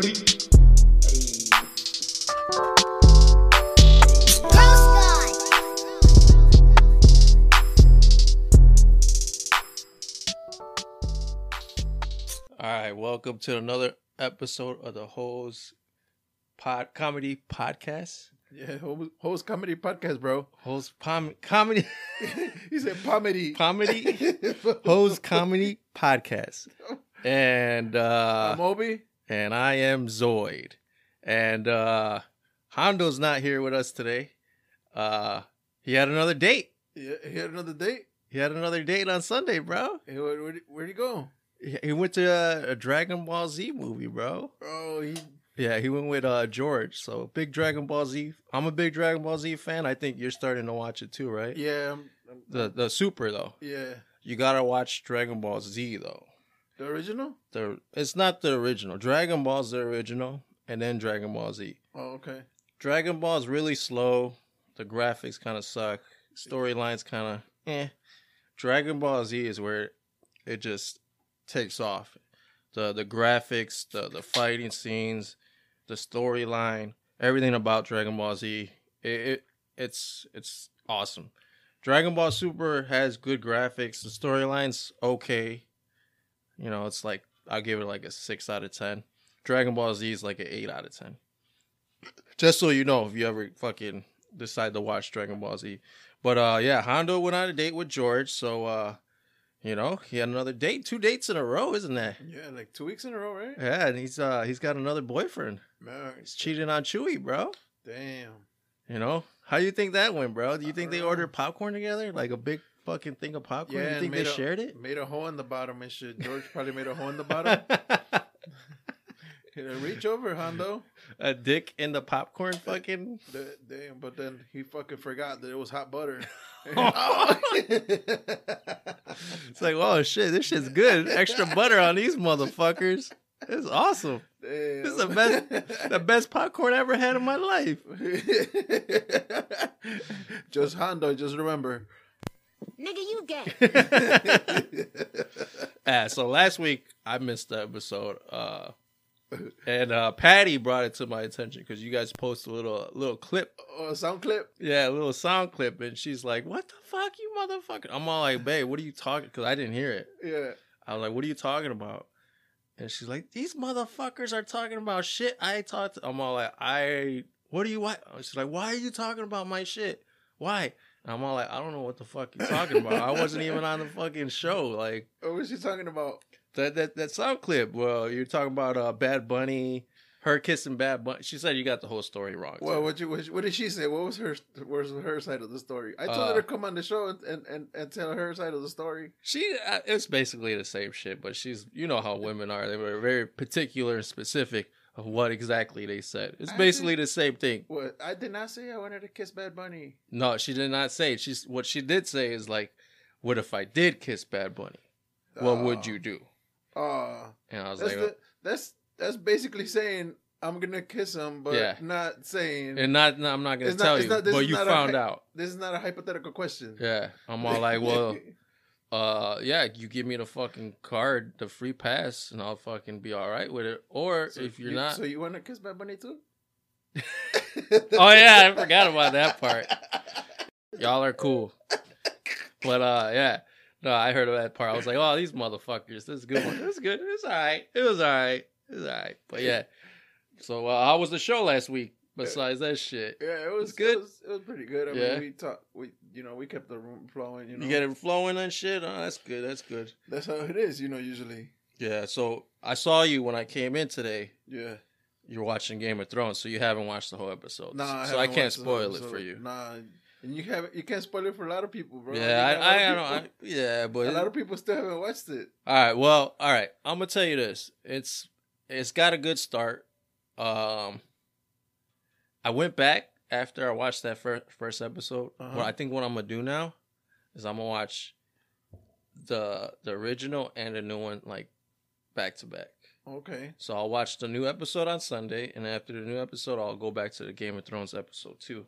All right, welcome to another episode of the Hose Pod Comedy Podcast. Yeah, host comedy podcast, bro. Hose Pom- Comedy he said comedy. Comedy Hose Comedy Podcast. And uh I'm Obi. And I am Zoid. And uh Hondo's not here with us today. Uh he had another date. Yeah, he had another date. He had another date on Sunday, bro. Hey, where, where'd, where'd he go? He he went to a, a Dragon Ball Z movie, bro. Oh, he. Yeah, he went with uh George. So big Dragon Ball Z. I'm a big Dragon Ball Z fan. I think you're starting to watch it too, right? Yeah, I'm, I'm- The the super though. yeah. You gotta watch Dragon Ball Z though. The original. The it's not the original. Dragon Ball's the original, and then Dragon Ball Z. Oh, okay. Dragon Ball's really slow. The graphics kind of suck. Storylines kind of eh. Dragon Ball Z is where it just takes off. The the graphics, the the fighting scenes, the storyline, everything about Dragon Ball Z, it, it it's it's awesome. Dragon Ball Super has good graphics. The storyline's okay. You know, it's like I'll give it like a six out of ten. Dragon Ball Z is like an eight out of ten. Just so you know, if you ever fucking decide to watch Dragon Ball Z. But uh yeah, Hondo went on a date with George, so uh you know, he had another date, two dates in a row, isn't that? Yeah, like two weeks in a row, right? Yeah, and he's uh he's got another boyfriend. Man, He's cheating on Chewy, bro. damn. You know? How you think that went, bro? Do you think they know. ordered popcorn together? Like a big fucking thing of popcorn? Yeah, you think they a- shared it? Made a hole in the bottom and shit. George probably made a hole in the bottom. Reach over, Hondo. a dick in the popcorn fucking Da- Damn, but then he fucking forgot that it was hot butter. It's like, oh shit, this shit's good. Extra butter on these motherfuckers. It's awesome. Damn. This is the best the best popcorn I ever had in my life. just Hondo, just remember. Nigga, you gay. Ah, so last week I missed the episode. Uh and uh Patty brought it to my attention because you guys posted a little little clip. oh, sound clip. Yeah, a little sound clip, and she's like, What the fuck, you motherfucker? I'm all like, babe, what are you talking? Because I didn't hear it. Yeah. I was like, "What are you talking about?" And she's like, "These motherfuckers are talking about shit I talked." To. I'm all like, "I what are you what?" She's like, "Why are you talking about my shit? Why?" And I'm all like, "I don't know what the fuck you're talking about. I wasn't even on the fucking show. Like What was she talking about? that that that sound clip. Well, you're talking about uh Bad Bunny, her kissing Bad Bunny. She said you got the whole story wrong. Well, what, you, what, did she say? What was her what was her side of the story? I told Uh, her to come on the show and, and, and, and tell her side of the story. She uh, it's basically the same shit, but she's you know how women are. They were very particular and specific of what exactly they said. It's I basically the same thing. What I did not say I wanted to kiss Bad Bunny. No, she did not say. it. She's what she did say is like, "What if I did kiss Bad Bunny? What would you oh. do?" Oh, And I was that's like, the, that's that's basically saying I'm gonna kiss him, but Yeah. not saying and not, no, I'm not gonna It's not- tell you, not- but you not a found out. this is not a hypothetical question. Yeah, I'm all like, well, uh, yeah, you give me the fucking card, the free pass, and I'll fucking be all right with it. Or So if you're you- not, so you want to kiss my Bunny too? oh yeah, I forgot about that part. Y'all are cool, but uh, yeah. No, I heard of that part. I was like, "Oh, these motherfuckers! This is good one. It was good. It was all right. It was all right. It was all right." But yeah. So, uh, how was the show last week? Besides that shit, Yeah, it was good? It was, it was pretty good. I Yeah. mean, we talked. We you know we kept the room flowing. You know, you get it flowing and shit. Oh, that's good. That's good. That's how it is. You know, usually. Yeah. So I saw you when I came in today. Yeah. You're watching Game of Thrones, so you haven't watched the whole episode. Nah, so I haven't can't watched the whole spoil it for you. Nah, and you haven't. You can't spoil it for a lot of people, bro. yeah, I, got a lot I, I don't. I, yeah, but a lot of people still haven't watched it. All right. Well, all right. I'm gonna tell you this. It's it's got a good start. Um, I went back after I watched that first first episode. Uh-huh. What I think what I'm gonna do now is I'm gonna watch the the original and the new one like back to back. Okay. So I'll watch the new episode on Sunday, and after the new episode, I'll go back to the Game of Thrones episode two,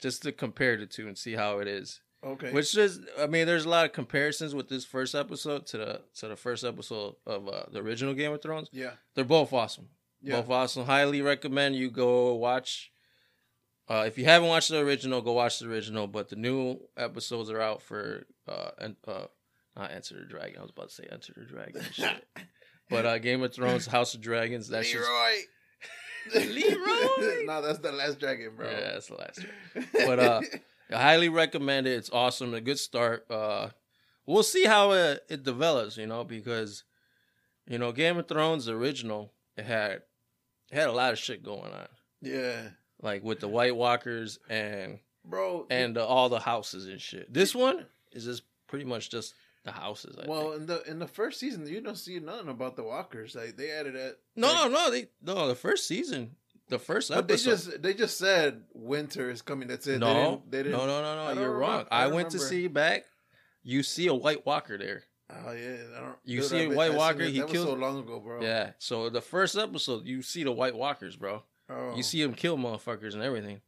just to compare the two and see how it is. Okay. Which is, I mean, there's a lot of comparisons with this first episode to the to the first episode of uh, the original Game of Thrones. yeah. They're both awesome. Yeah. both awesome. Highly recommend you go watch. Uh, if you haven't watched the original, go watch the original. But the new episodes are out for uh, and uh, not Enter the Dragon. I was about to say Enter the Dragon. Shit. but uh, Game of Thrones, House of Dragons. That's just Leroy. Leroy. no, that's the last dragon, bro. yeah, that's the last. One. But uh, I highly recommend it. It's awesome. A good start. Uh, we'll see how it, it develops. You know, because you know Game of Thrones the original it had it had a lot of shit going on, yeah, like with the White Walkers and bro. and uh, all the houses and shit. This one is just pretty much just the houses. I well, think. in the in the first season, you don't see nothing about the walkers. Like they added that. no, like, no, they no the first season, the first But they episode. just they just said winter is coming. That's it. no, they didn't, they didn't, no, no, no, no. You're wrong. I I went to see back. You see a White Walker there. Oh yeah, I don't. You dude, see I White I Walker, it- he that was so long ago, bro. Yeah. So the first episode, you see the White Walkers, bro. Oh. You see them kill motherfuckers and everything.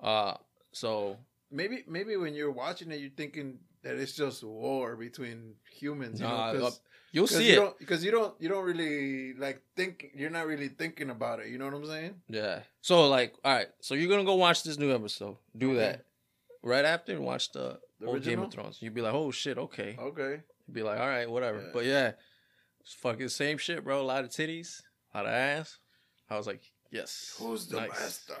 Uh, so maybe maybe when you're watching it, you're thinking that it's just war between humans. You nah, know, you'll see you it. because you don't you don't really like think you're not really thinking about it. You know what I'm saying? Yeah. So like, all right. So you're gonna go watch this new episode. Do Okay. that right after and watch the, The old Game of Thrones. You'd be like, oh shit, okay. Okay. You'd be like, all right, whatever. Yeah. But yeah, it's fucking same shit, bro. A lot of titties, a lot of ass. I was like, yes. Who's the nice. master?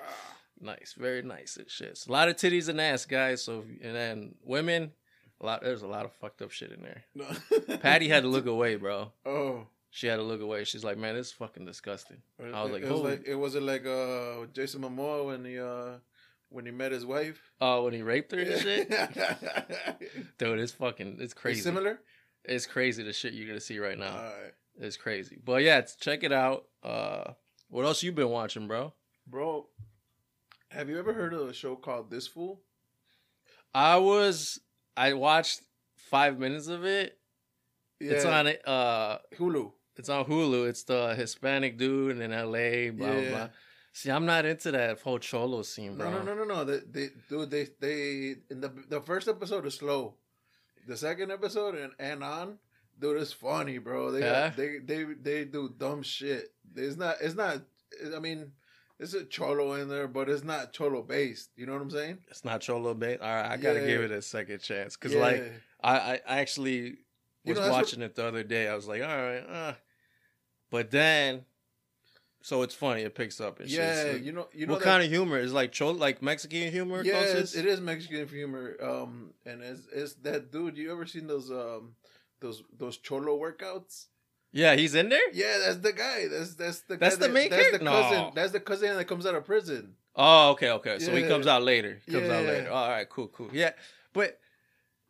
Nice, very nice and shit. It's a lot of titties and ass, guys. So and then women, a lot. There's a lot of fucked up shit in there. No. Patty had to look away, bro. Oh. She had to look away. She's like, man, this is fucking disgusting. I was like, it was like it wasn't like uh Jason Momoa when he uh when he met his wife. Oh, when he raped her and shit, dude, it's fucking, it's It's crazy. similar. It's crazy the shit you're gonna see right now. Right, It's crazy. But yeah, check it out. Uh, what else you been watching, bro? bro. Have you ever heard of a show called This Fool? I was, I watched five minutes of it. It's on. Uh, Hulu. It's on Hulu. It's the Hispanic dude in L.A. Blah blah. Yeah. blah. See, I'm not into that whole cholo scene, bro. No, no, no, no, no. They, they, dude, they, they, in the the first episode is slow. The second episode and, and on, dude, it's funny, bro. They, Yeah? they, they, they do dumb shit. It's not, it's not. I mean, it's a cholo in there, but it's not cholo based. You know what I'm saying? It's not cholo bait. All right, I gotta Yeah. give it a second chance because, Yeah. like, I, I actually You was know, that's what- watching it the other day. I was like, all right, uh. but then, so it's funny. It picks up yeah, So you know, you know what that- kind of humor is like cholo, like Mexican humor? Yeah, it is Mexican humor. Um, and it's, it's that dude. You ever seen those um those those cholo workouts? yeah, he's in there. Yeah, that's the guy. That's that's the That's the that- main That's the cousin. No. That's the cousin that comes out of prison. Oh, okay, okay. So he comes out later. He comes out Yeah. later. all right, cool, cool. Yeah, but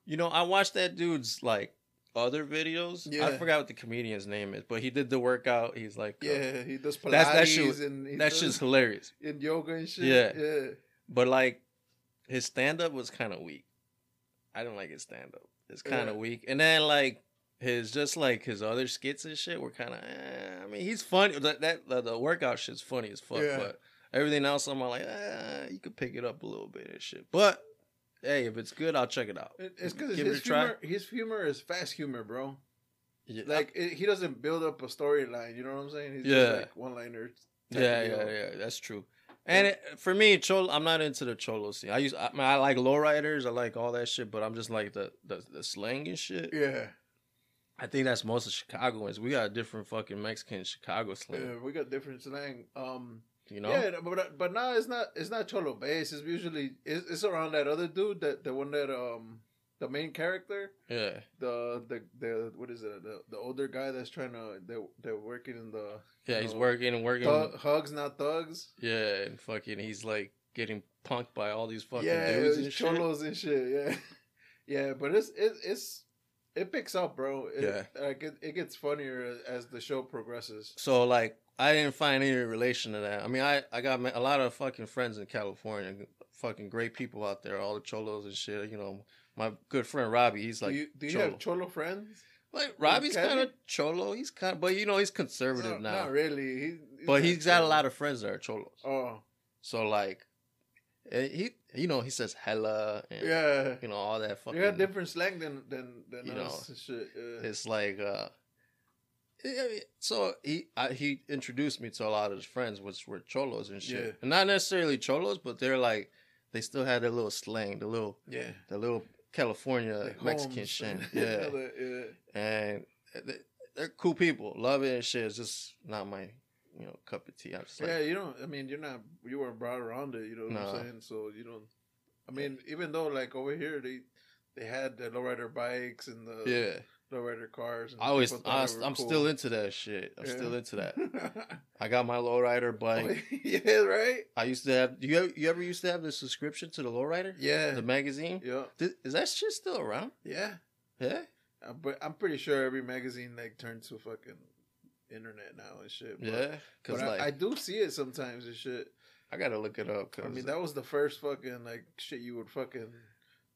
you know, I watched that dude's like other videos. I forgot what the comedian's name is, but he did the workout. He's like, uh, Yeah, he does Pilates That's- that shit- and does just hilarious. in yoga and shit. Yeah. yeah. But like, his stand up was kind of weak. I didn't like his stand up. It's kind of Yeah. weak. And then like his just like his other skits and shit were kind of. Eh, I mean, he's funny. That that the, the workout shit's funny as fuck. Yeah. But everything else, I'm like, eh, you could pick it up a little bit and shit. But hey, if it's good, I'll check it out. It's because his it humor, his humor is fast humor, bro. Yeah, Like it, he doesn't build up a storyline. You know what I'm saying? He's Yeah. just like one liners. yeah, yeah, yeah. That's true. And it, for me, cholo, I'm not into the cholo scene. I use, I, mean, I like lowriders, I like all that shit, but I'm just like the the, the slang and shit. Yeah, I think that's most of Chicagoans. We got a different fucking Mexican Chicago slang. yeah. We got different slang. Um, You know? yeah, but but now it's not it's not cholo base. It's usually it's, it's around that other dude that the one that um the main character Yeah. the the the what is it the, the older guy that's trying to they're, they're working in the Yeah, he's No. working and working. thug, hugs not thugs. Yeah, and fucking, he's like getting punked by all these fucking yeah, dudes and shit. cholos and shit. Yeah, yeah, but it's it, it's it picks up, bro. It, Yeah. like it, it gets funnier as the show progresses. So like, I didn't find any relation to that. I mean, I I got a lot of fucking friends in California, fucking great people out there, all the cholos and shit. You know, my good friend Robbie, he's like do you, do you cholo. have cholo friends? like Robbie's kind of cholo. He's kind, of, but you know, he's conservative No, now. Not really. He, But he's got a lot of friends that are cholos. Oh So like, he you know he says hella and yeah. you know all that fucking. You got different slang than than than You us and shit. Yeah. It's like uh, so he I, he introduced me to a lot of his friends, which were cholos and shit, Yeah. and not necessarily cholos, but they're like they still had their little slang, the little Yeah. the little California Like Mexican shit, yeah, yeah. and they- they're cool people, love it and shit. It's just not my you know cup of tea. I'm just like, yeah, you don't. I mean, you're not. You weren't brought around it. You know what No. I'm saying? So you don't. I mean, even though like over here they they had the lowrider bikes and the yeah. Lowrider cars. I always, I, I'm cool. still into that shit. I'm Yeah. still into that. I got my lowrider bike. yeah, right. I used to have. You ever, you ever used to have the subscription to the lowrider, Yeah, the magazine? yeah, Th- Is that shit still around? yeah. Yeah. Uh, but I'm pretty sure every magazine like turned to fucking internet now and shit. But, Yeah. Because like I, I, do see it sometimes and shit. I gotta look it up. Cause I mean, that was the first fucking like shit you would fucking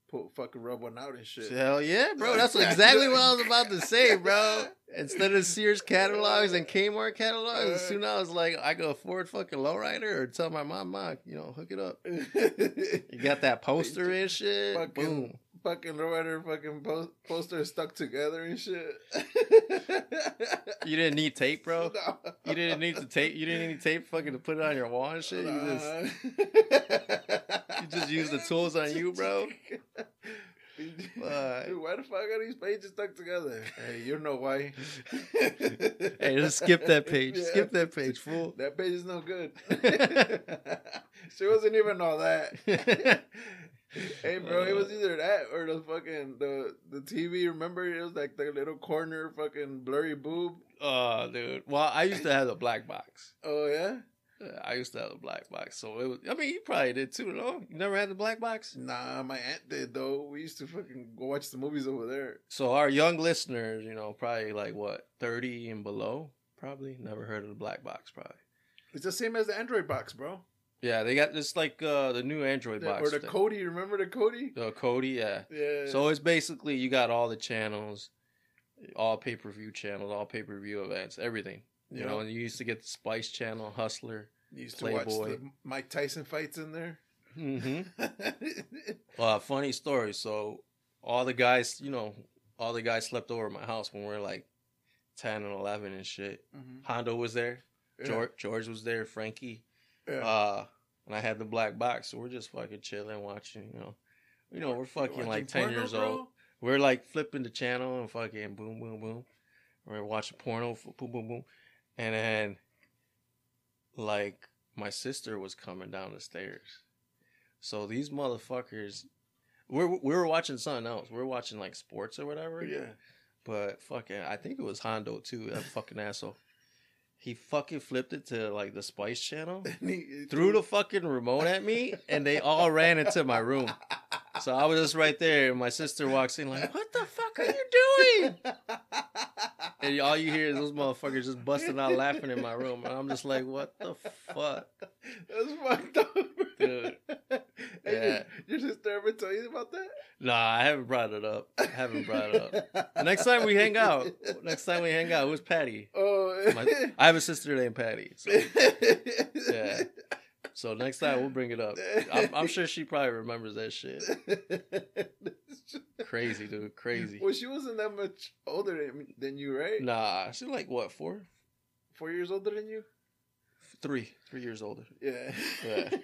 put fucking rub one out and shit. hell yeah, bro. That's exactly what I was about to say, bro. Instead of Sears catalogs and Kmart catalogs, as uh. soon as I was like, I could afford fucking lowrider, or tell my mom, mom, you know, hook it up. You got that poster and shit. Fucking- Boom. Fucking lowrider fucking po- poster stuck together and shit. You didn't need tape, bro. No. You didn't need to tape. You didn't need tape fucking to put it on your wall and shit. You just you just use the tools on you, bro. Dude, why the fuck are these pages stuck together? Hey, you know why. Hey, just skip that page. Yeah. Skip that page, fool. That page is no good. she wasn't even all that. Hey, bro, it was either that or the fucking the the TV. Remember, it was like the little corner fucking blurry boob. oh, dude. Well, I used to have the black box. Oh yeah. Yeah, I used to have the black box, so it was. I mean, you probably did too, no? You never had the black box. Nah, my aunt did though. We used to fucking go watch the movies over there. So our young listeners, you know, probably like what thirty and below, probably never heard of the black box, probably. It's the same as the Android box, bro. Yeah, they got this like uh the new Android box, or the thing. Kodi. Remember the Kodi? the Kodi, yeah. Yeah. So it's basically you got all the channels, all pay per view channels, all pay per view events, everything. You Yeah. know, and you used to get the Spice Channel, Hustler. You used to watch Playboy. the Mike Tyson fights in there. Mm-hmm. Well, funny story. So all the guys, you know, all the guys slept over at my house when we were like ten and eleven and shit. Mhm. Hondo was there. Yeah. George, George was there. Frankie. Yeah. Uh, and I had the black box, so we're just fucking chilling, watching. You know, you know, we're fucking like ten porno, years bro? old. We're like flipping the channel and fucking boom, boom, boom. We're watching porno, boom, boom, boom, and then like my sister was coming down the stairs. So these motherfuckers, we're we were watching something else. We were watching like sports or whatever. Yeah. But fucking, I think it was Hondo too. That fucking asshole. He fucking flipped it to like the Spice Channel, And he- threw the fucking remote at me, and they all ran into my room. So I was just right there, and my sister walks in like, "What the fuck are you doing?" And all you hear is those motherfuckers just busting out laughing in my room, and I'm just like, "What the fuck?" That's fucked up, Dude. Yeah. Your, sister ever tell you about that? Nah, I haven't brought it up. I haven't brought it up. Next time we hang out, next time we hang out, who's Patty? Oh, My, I have a sister named Patty. So, yeah. So next time we'll bring it up. I'm, I'm sure she probably remembers that shit. Crazy, dude. Crazy. Well, she wasn't that much older than, than you, right? Nah, she's like what, four? Four years older than you? Three. Three years older. Yeah. Yeah.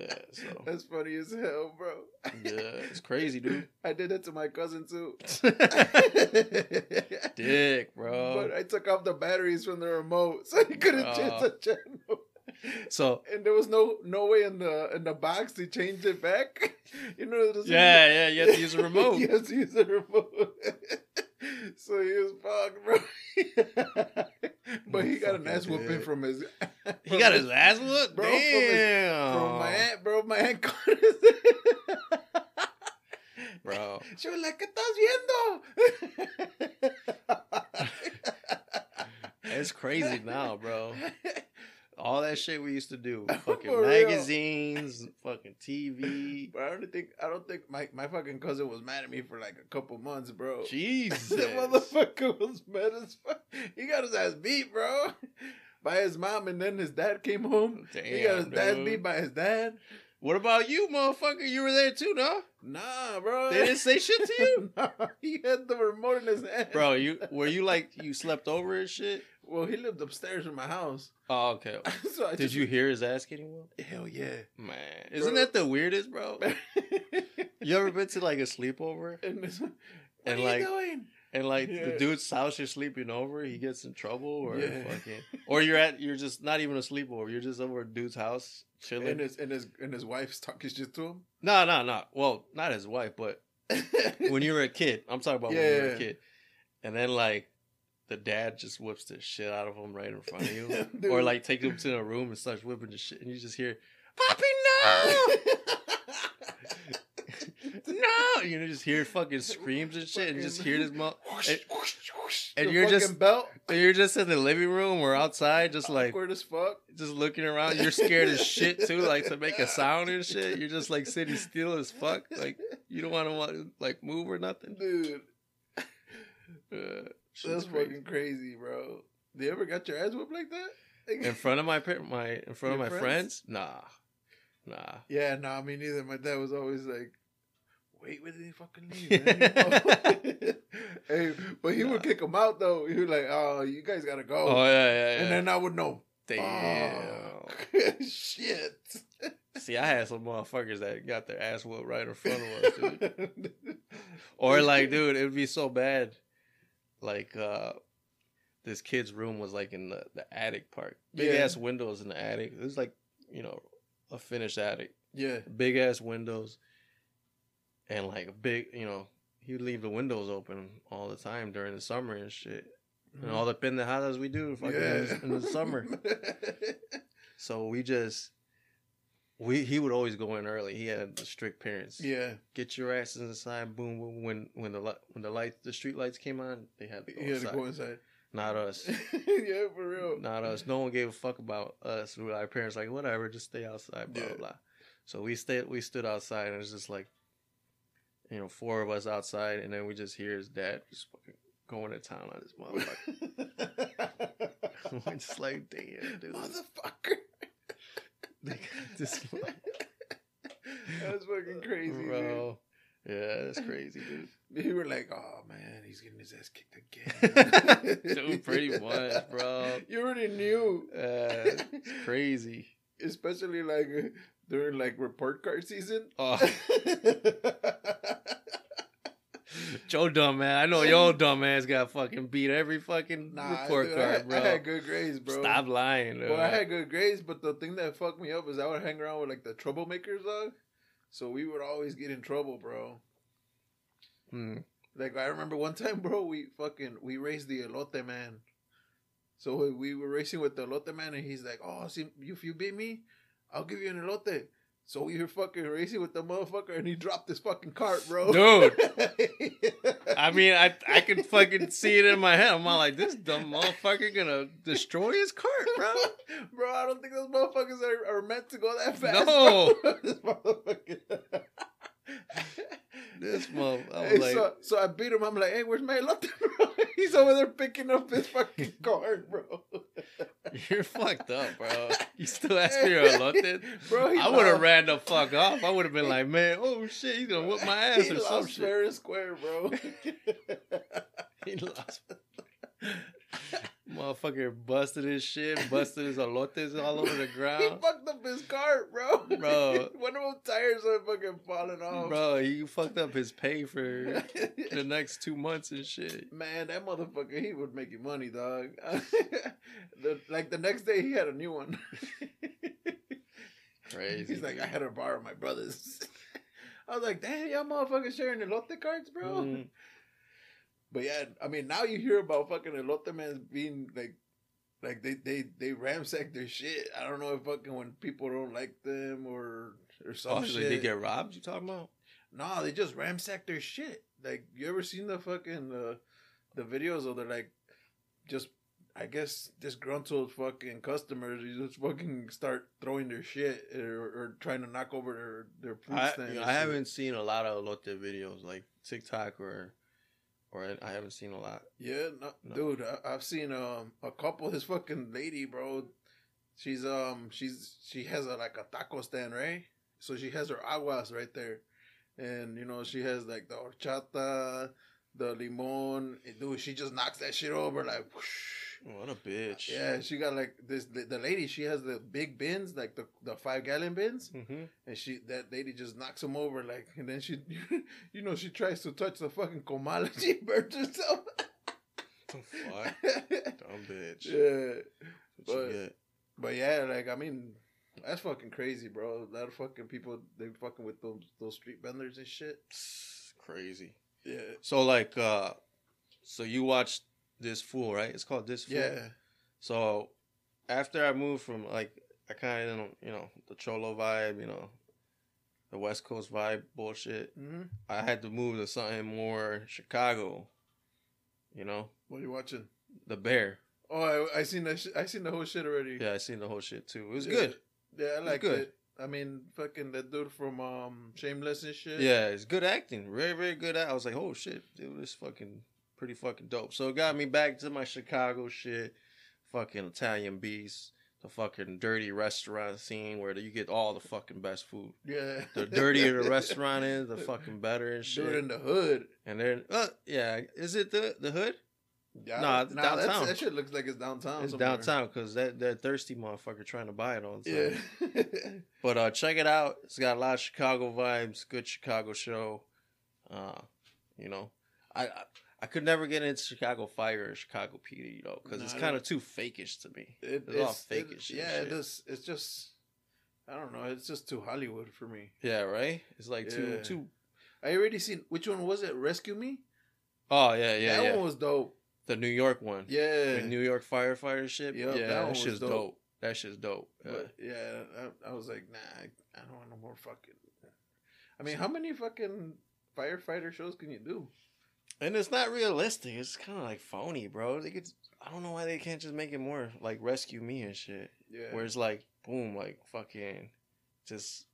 Yeah, so. That's funny as hell, bro. Yeah, it's crazy, dude. I did that to my cousin too. Dick, bro. But I took off the batteries from the remote, so he couldn't Oh. change the channel. So, And there was no no way in the in the box to change it back. You know, yeah, yeah, you have to use a remote. you have to use the remote. so he was fucked, bro. but he got an ass whooping from his. He got his ass whooped? Bro, from his- Damn. from my aunt, bro. My aunt caught his. Bro. She was like, ¿Qué estás viendo? It's crazy now, bro. All that shit we used to do. Fucking magazines, fucking TV. But I don't think I don't think my, my fucking cousin was mad at me for like a couple months, bro. Jesus. the motherfucker was mad as fuck. He got his ass beat, bro, by his mom, and then his dad came home. Damn, he got his Damn, dad beat by his dad. What about you, motherfucker? You were there too, no? Nah, bro. They didn't say shit to you, Nah, he had the remote in his hand. bro. You were you like you slept over and shit? Well, he lived upstairs in my house. Oh, okay. so I Did just, you hear his ass getting whooped? Hell yeah. Man, isn't Bro. that the weirdest, bro? You ever been to like a sleepover and this, what And, are like, you doing? and like Yeah. the dude's house you're sleeping over, he gets in trouble or Yeah. fucking, or you're at you're just not even a sleepover, you're just over a dude's house chilling. And his and his and his wife's talking shit to him. No, no, no. Well, not his wife, but when you were a kid. I'm talking about when you were Yeah. a kid. And then like the dad just whips the shit out of him right in front of you. Or like take him to the room and starts whipping the shit and you just hear Poppy no No You know, just hear fucking screams and shit and just hear this mo and, and you're just- belt and you're just in the living room or outside just like awkward as fuck. just looking around. You're scared as shit too, like to make a sound and shit. You're just like sitting still as fuck. Like you don't want to want to like move or nothing. Dude, Uh, that's crazy. fucking crazy, bro. You ever got your ass whipped like that? in front of my par- my in front of my friends? friends. Nah, nah. Yeah, nah, me neither. My dad was always like, "Wait, where did he fucking leave?" hey, but he would kick him out though. He was like, "Oh, you guys gotta go," Oh yeah, yeah, yeah. and then I would know. Damn. Fuck. Shit. See, I had some motherfuckers that got their ass whooped right in front of us, dude. Or like, dude, it would be so bad. Like, uh this kid's room was like in the, the attic part. Big Yeah. ass windows in the attic. It was like, you know, a finished attic. yeah, Big ass windows. And like a big, you know, he would leave the windows open all the time during the summer and shit. And all the pendejadas we do fucking in, the, in the summer. So we just we he would always go in early. He had strict parents. yeah, Get your asses inside. Boom, boom. When when the when the lights the street lights came on, they had to go he had to inside. go inside. Not us. yeah, for real. Not us. No one gave a fuck about us. We- Our parents like whatever, just stay outside. Blah Yeah. blah. blah. So we stayed. We stood outside, and it was just like, you know, four of us outside, and then we just hear his dad just fucking going to town on this motherfucker. We're just like, damn, dude. Motherfucker. They got this That's fucking crazy, bro. Yeah, that's crazy, dude. dude. You were like, oh man, he's getting his ass kicked again. so pretty much, bro. You already knew. Uh, it's crazy. Especially like during like report card season. Oh, Joe dumb man. I know your dumb ass got fucking beat every fucking nah, report dude, I, card, had, bro. I had good grades, bro. Stop lying. Well, I had good grades, but the thing that fucked me up is I would hang around with like the troublemakers, dog. So we would always get in trouble, bro. Hmm. Like I remember one time, bro, we fucking we raced the elote man. So we- we were racing with the elote man, and he's like, "Oh, see, if you beat me, I'll give you an elote." So we were fucking racing with the motherfucker, and he dropped his fucking cart, bro. Dude. I mean, I I can fucking see it in my head. I'm all like, this dumb motherfucker gonna destroy his cart, bro. bro, I don't think those motherfuckers are, are meant to go that fast. No. this motherfucker. This mother, I was Hey, like, so, so I beat him. I'm like, hey, where's my elote, bro? He's over there picking up his fucking card, bro. you're fucked up, bro. You still ask me your elote? Bro, I would have ran the fuck off. I would have been like, man, oh shit, he's gonna whip my ass he or some lost shit. fair and square, bro. He lost. Motherfucker busted his shit, busted his elotes all over the ground. he fucked up his cart, bro. Bro. One of those tires are fucking falling off. Bro, he fucked up his pay for the next two months and shit. Man, that motherfucker, he would make you money, dog. the, like the next day, he had a new one. Crazy. He's like, I had to borrow my brother's. I was like, damn, y'all motherfuckers sharing elote cards, bro. Mm. But yeah, I mean, now you hear about fucking elote mans being like, like they they they ransack their shit. I don't know if fucking when people don't like them or or some Oh, so they get robbed? You talking about? No, they just ransack their shit. Like, you ever seen the fucking uh, the videos of the like, just I guess disgruntled fucking customers. You just fucking start throwing their shit or, or trying to knock over their their fruit I, stand. you know, I haven't seen a lot of elote videos like TikTok or or I haven't seen a lot. Yeah, no, No. dude, I, I've seen um a couple. This fucking lady, bro. She's um she's she has a like a taco stand, right? so she has her aguas right there, and you know she has like the horchata, the limon. And, dude, she just knocks that shit over like. whoosh. What a bitch. Yeah, she got like this. The, the lady, she has the big bins, like the the five gallon bins, Mm-hmm. and she that lady just knocks them over, like, and then she, you know, she tries to touch the fucking comal, she burns herself. Fuck. Dumb bitch. yeah, but- but yeah, like I mean, that's fucking crazy, bro. A lot of fucking people they fucking with those those street vendors and shit. It's crazy. Yeah, So like, uh, so you watched this fool, right? It's called this fool. yeah, So after I moved from like, I kind of you know the cholo vibe, you know, the West Coast vibe bullshit. hmm I had to move to something more Chicago. You know, What are you watching? the Bear. Oh, I, I seen that. Sh- I seen the whole shit already. Yeah, I seen the whole shit too. It was Yeah. good. Yeah, I like it. I mean, fucking that dude from um Shameless and shit. Yeah, it's good acting. Very, very good. At, I was like, oh shit, dude, this fucking pretty fucking dope. So it got me back to my Chicago shit, fucking Italian beast, the fucking dirty restaurant scene where you get all the fucking best food. yeah. The dirtier the restaurant is, the fucking better and shit. Dude in the hood. and then, uh, yeah, is it the the hood? Yeah, Nah, it's that's- downtown. That shit looks like it's downtown. It's somewhere. downtown because that that thirsty motherfucker trying to buy it all the time. Yeah. But uh, check it out. It's got a lot of Chicago vibes. Good Chicago show. Uh, you know, I, I I could never get into Chicago Fire or Chicago PD, you know, because it's kind of too fakish to me. It, It's all it's fake it- as Yeah, it is. It's just. I don't know. It's just too Hollywood for me. Yeah, right. It's like too Yeah. too. I already seen which one was it? Rescue Me. Oh yeah, yeah, that yeah. one was dope. the New York one. Yeah, The New York firefighter ship. Yup, yeah, that that, one was shit's dope. dope. That shit's dope. Yeah. but yeah, I, I was like, nah, I, I don't want no more fucking. I mean, how many fucking firefighter shows can you do? And it's not realistic. It's kind of like phony, bro. They could. I don't know why they can't just make it more like Rescue Me and shit. Yeah, Where it's like, boom, like fucking, just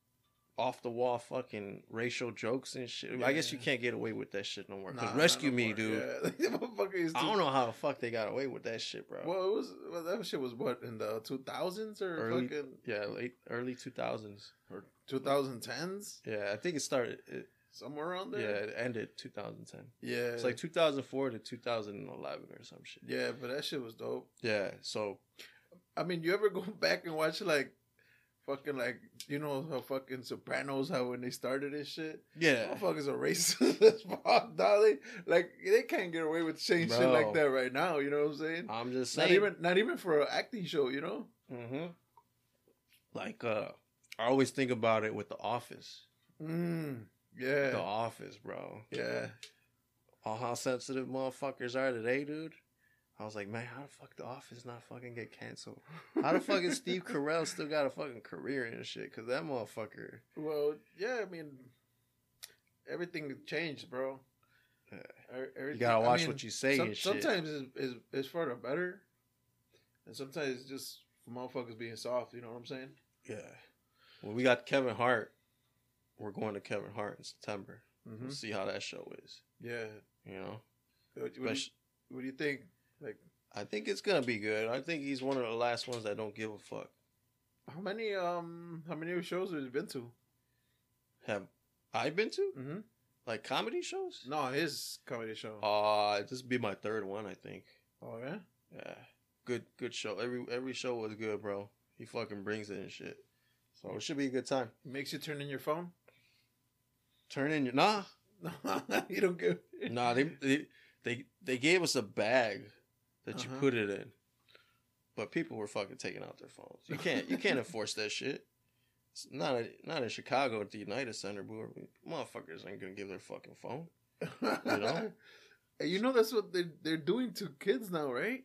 off the wall fucking racial jokes and shit. I guess you can't get away with that shit no more. Cause Nah, Rescue no Me, more. dude. Yeah. motherfucker I don't know how the fuck they got away with that shit, bro. Well, it was well, that shit was what in the two thousands or Early- fucking yeah, late early two thousands. or two thousand tens Yeah, I think it started. It, somewhere around there. yeah, it ended two thousand ten. Yeah, It's like two thousand four to two thousand eleven or some shit. yeah, but that shit was dope. Yeah, so I mean, you ever go back and watch like fucking like you know how fucking Sopranos how when they started this shit, yeah, motherfuckers are racist as fuck, dolly. Like they can't get away with saying shit like that right now. You know what I'm saying? I'm just Not saying. even not even for an acting show. You know? hmm Like, uh, I always think about it with The Office. Mm, yeah, The Office, bro. yeah. All how sensitive motherfuckers are today, dude. I was like, man, how the fuck The Office not fucking get canceled? How the fuck is Steve Carell still got a fucking career and shit? Cause that motherfucker. Well, yeah. I mean, everything changed, bro. Yeah. Er- You gotta I watch mean, what you say some- and shit. sometimes it's, it's, it's for the better, and sometimes it's just for motherfuckers being soft. You know what I'm saying? Yeah. Well, we got Kevin Hart. We're going to Kevin Hart in September. Mm-hmm. We'll see how that show is. Yeah. You know, What, what, do you, what do you think? Like, I think it's gonna be good. I think he's one of the last ones that don't give a fuck. how many um how many shows have you been to? Have I been to Mm-hmm. like comedy shows? No, his comedy show. Uh this would be my third one, I think. Oh yeah. Yeah, good, good show. Every every show was good, bro. He fucking brings it and shit. So it should be a good time. Makes you turn in your phone. Turn in your nah, you don't give. nah. They they they, they gave us a bag that you Uh-huh. put it in, but people were fucking taking out their phones. You can't you can't enforce that shit. It's not a, not in Chicago at the United Center, but motherfuckers ain't gonna give their fucking phone. you know? You know that's what they they're doing to kids now, right?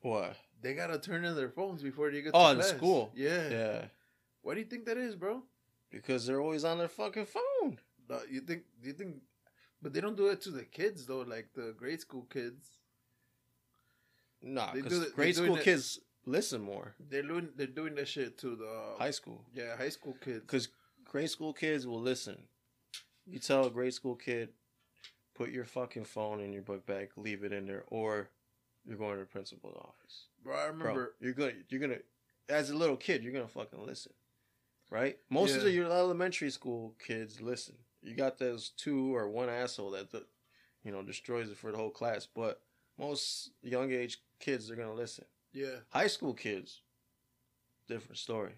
What? They gotta turn in their phones before they get. Oh, to in class. school. Yeah. Yeah, Why do you think that is, bro? because they're always on their fucking phone. No, you think? Do you think? But they don't do it to the kids though, like the grade school kids. Nah, because grade school it- kids listen more. They're doing they're doing that shit to the High school. yeah high school kids. Because grade school kids will listen. You tell a grade school kid, put your fucking phone in your book bag, leave it in there, or you're going to the principal's office. bro, I Bro, remember you're gonna, you're gonna, as a little kid, you're gonna fucking listen. right? Most of Yeah. the, your elementary school kids listen. You got those two or one asshole that, the, you know, destroys it for the whole class. But most young age kids are gonna listen. Yeah. High school kids, different story.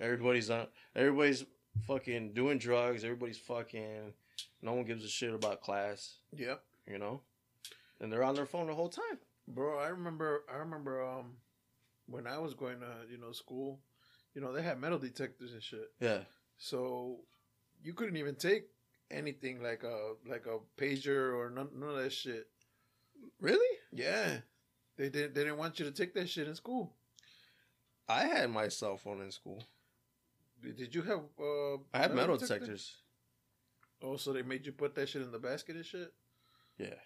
Everybody's on. Everybody's fucking doing drugs. Everybody's fucking. No one gives a shit about class. Yep. You know, and they're on their phone the whole time. Bro, I remember I remember um when I was going to, you know, school, you know, they had metal detectors and shit. Yeah. So you couldn't even take anything like a like a pager or none, none of that shit. Really? Yeah. They didn't they didn't want you to take that shit in school. I had my cell phone in school. Did you have uh I had metal detectors. Oh, so they made you put that shit in the basket and shit? Yeah.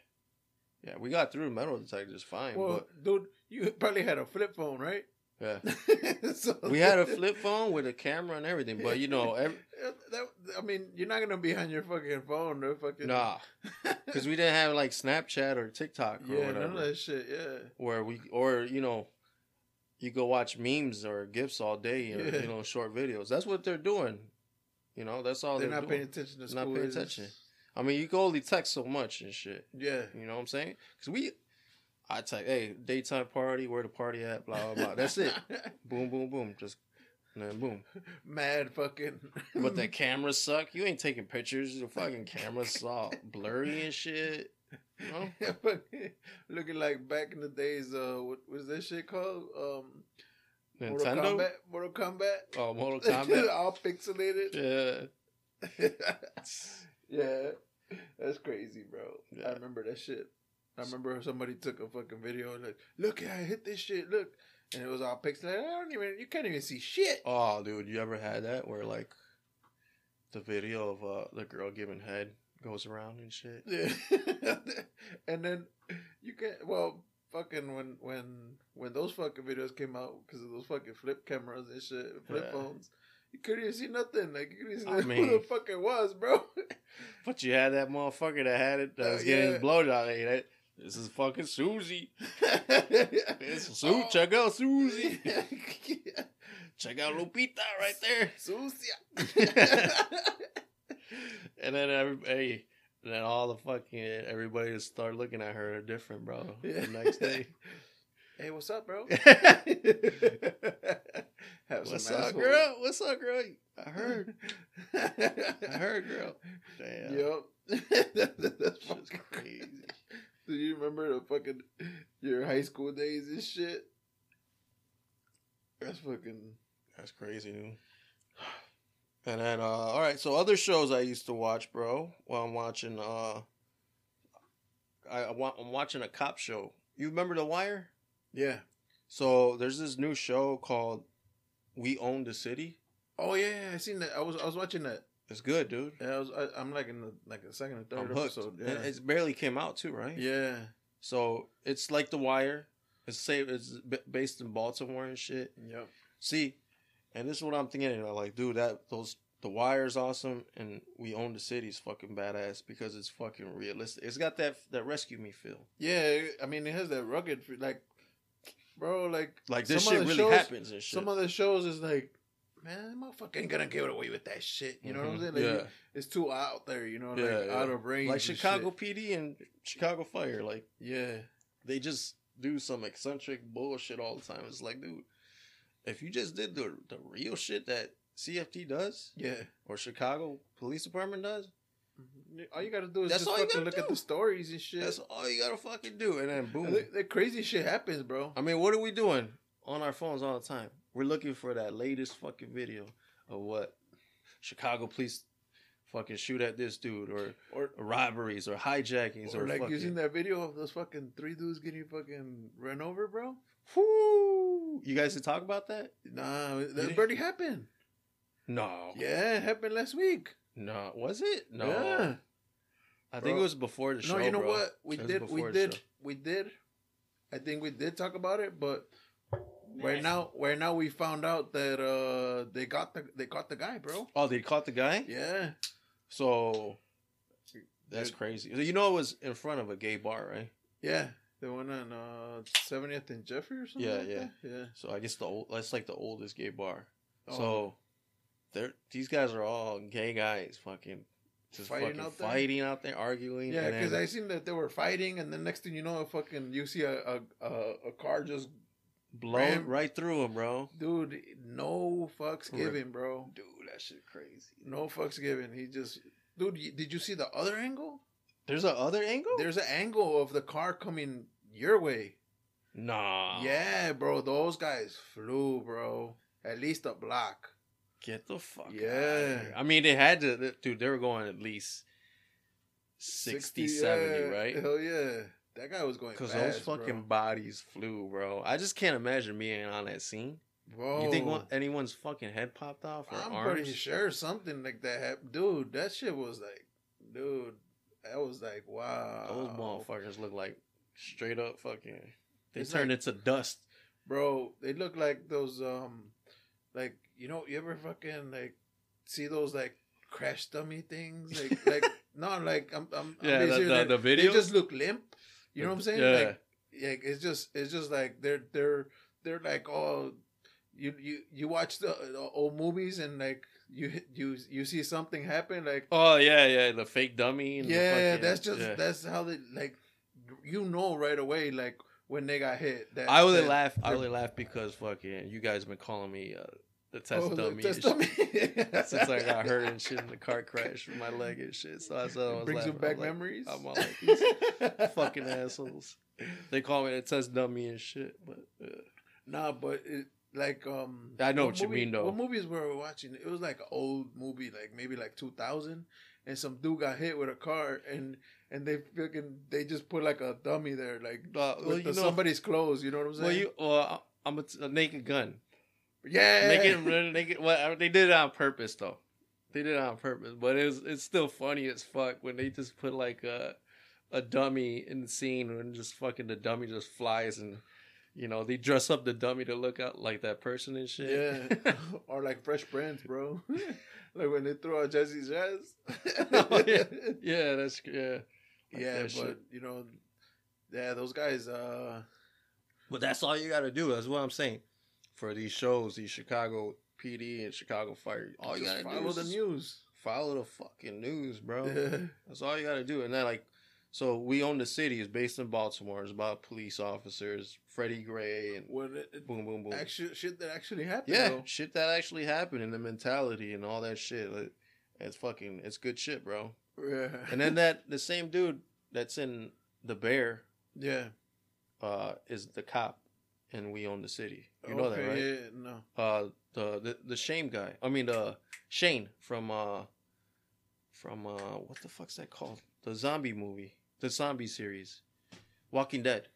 Yeah, we got through metal detectors fine, Well, dude, you probably had a flip phone, right? Yeah. So- We had a flip phone with a camera and everything, but you know, every, That, I mean, you're not gonna be on your fucking phone no fucking nah, because we didn't have like Snapchat or TikTok or yeah, whatever, none of that shit. Yeah, where we or you know, you go watch memes or gifs all day, or, Yeah. you know, short videos. That's what they're doing. You know, that's all they're they're, not doing. paying attention to Not paying attention. I mean, you can only text so much and shit. Yeah, You know what I'm saying? Because we, I text, hey, daytime party, where the party at, blah blah blah. That's it. boom, boom, boom. Just and then boom. Mad fucking. But the cameras suck. You ain't taking pictures. The fucking cameras all blurry and shit. You know? Looking like back in the days, uh, what was that shit called? Um, Mortal Nintendo. Kombat. Mortal Kombat. Oh, Mortal Kombat. All pixelated. yeah. yeah, that's crazy, bro. I remember that shit. I remember somebody took a fucking video and like, look, I hit this shit. Look, and it was all pixelated. I don't even. You can't even see shit. Oh, dude, you ever had that where like the video of uh the girl giving head goes around and shit? Yeah. and then you can well fucking when when when those fucking videos came out because of those fucking flip cameras and shit, flip Yeah. phones. You couldn't even see nothing. Like you couldn't even see I who the fuck it was, bro. But you had that motherfucker that had it that Uh, was getting yeah. his blowjob. Hey, that, this is fucking Susie. Is Oh. Check out Susie. Check out Lupita right there. Susie. And then every hey, and then all the fucking everybody just start looking at her different, bro. Yeah. The next day. hey, what's up, bro? What's up, asshole. girl? What's up, girl? I heard. I heard, girl. Damn. Yep. That's Shit's fucking crazy. Do you remember the fucking your high school days and shit? That's fucking That's crazy, dude. And then, uh, all right. So other shows I used to watch, bro. While I'm watching, uh, I, I'm watching a cop show. You remember The Wire? yeah. So there's this new show called We Own the City. Oh yeah, yeah, I seen that. I was I was watching that. It's good, dude. Yeah, I was I, I'm like in the like the second or third episode. And Yeah. It's barely came out too, right? yeah. So it's like The Wire. It's say it's based in Baltimore and shit. Yep. See, and this is what I'm thinking. I'm like, dude, that those The Wire's awesome, and We Own the City's fucking badass because it's fucking realistic. It's got that that rescue me feel. Yeah, I mean it has that rugged like, bro, like Like this Some of shit the really shows- happens and shit. some other shows is like, man, motherfucker ain't gonna get away with that shit. You know what I'm Mhm. saying? Like, yeah, it's too out there. You know, Yeah, like yeah. out of range. like Chicago shit. PD and Chicago Fire. Like Yeah. they just do some eccentric bullshit all the time. It's like, dude, if you just did the the real shit that CFD does Yeah. or Chicago Police Department does, All you gotta do is That's just fucking look at the stories and shit. that's all you gotta fucking do. And then boom. And that- that crazy shit happens, bro. I mean, what are we doing on our phones all the time? We're looking for that latest fucking video of what Chicago police fucking shoot at this dude or Or robberies or hijackings or, or like fucking, using that video of those fucking three dudes getting fucking run over, bro. Whoo! You guys did talk about that? Nah, that already happened. No. Yeah, it happened last week. No. Was it? No. Yeah. I think it was before the show. no, you know bro. what? We did. We did. show. We did. I think we did talk about it, but right now, right now, we found out that uh they got the they caught the guy, bro. Oh, they caught the guy? Yeah. So that's Dude. crazy. You know it was in front of a gay bar, right? Yeah. The one on uh 70th and Jeffery or something. Yeah, like yeah. that? Yeah. So I guess the old that's like the oldest gay bar. Oh. So they're these guys are all gay guys, fucking just Fighting fucking out there? fighting out there, arguing. Yeah, because I seen that they were fighting, and then next thing you know, fucking you see a a, a, a car just blow ram- right through him, bro. dude, no fucks Correct. given, bro. Dude, that shit crazy. No fucks given. He just, dude, y- did you see the other angle? There's a other angle. There's an angle of the car coming your way. nah. Yeah, bro, those guys flew, bro. At least a block. Get the fuck. outta Yeah. here. I mean, they had to, dude. They were going at least 60, 70, yeah. right? Hell yeah. That guy was going Because those fucking bodies flew, bro. I just can't imagine being on that scene. bro. You think one, anyone's fucking head popped off or I'm arms? pretty sure something like that happened. Dude, that shit was like, dude, that was like, wow. Those motherfuckers look like straight up fucking. They It's turned like- into dust. Bro, they look like those, um, like, you know, you ever fucking, like, see those, like, crash dummy things? Like, like, no, like, I'm, I'm, I'm Yeah, being the- the- the They just look limp. You know what I'm saying? Yeah. Like, yeah, it's just, it's just like, they're, they're, they're like, oh, you, you, you watch the, the old movies and, like, you, you, you see something happen, like, Oh yeah, yeah, the fake dummy. Yeah, fucking- that's just yeah. that's how they like. You know right away, like when they got hit. That, I only that- laugh. I only laugh because fucking you guys been calling me uh, the test oh, the dummy test dummy. since I got hurt and shit in the car crash with my leg and shit. So that's what I was brings you laughing. back I'm like, memories. I'm all like these fucking assholes. They call me the test dummy and shit, but uh, Nah, but it, like um, I know what you mean, though. What movies were we watching? It was like an old movie, like maybe like two thousand, and some dude got hit with a car, and and they fucking they just put like a dummy there, like uh, with the, know, somebody's clothes. You know what I'm saying? well, you, well, I'm a, a naked gun. Yeah, Naked, naked. Well, they did it on purpose though. They did it on purpose, but it's it's still funny as fuck when they just put like a a dummy in the scene and just fucking the dummy just flies and you know they dress up the dummy to look out like that person and shit. Yeah, or like Fresh Prince, bro. like when they throw out Jesse's dress. Oh, yeah. yeah, that's yeah. Like yeah, that but shit. you know, yeah, those guys. uh But that's all you got to do. That's what I'm saying. For these shows, these Chicago PD and Chicago Fire, all you got to do follow is the news. follow the fucking news, bro. That's all you got to do. And then like, so we own the city. It's based in Baltimore. It's about police officers, Freddie Gray, and When it, it boom, boom, boom. actually shit that actually happened. yeah, though. shit that actually happened and the mentality and all that shit. Like, it's fucking, it's good shit, bro. yeah, And then that the same dude that's in the Bear yeah, uh, is the cop, and we own the city. You know that, right? Yeah, no, uh the the the shame guy. I mean the Shane from uh from uh what the fuck's that called? The zombie movie, the zombie series, Walking Dead.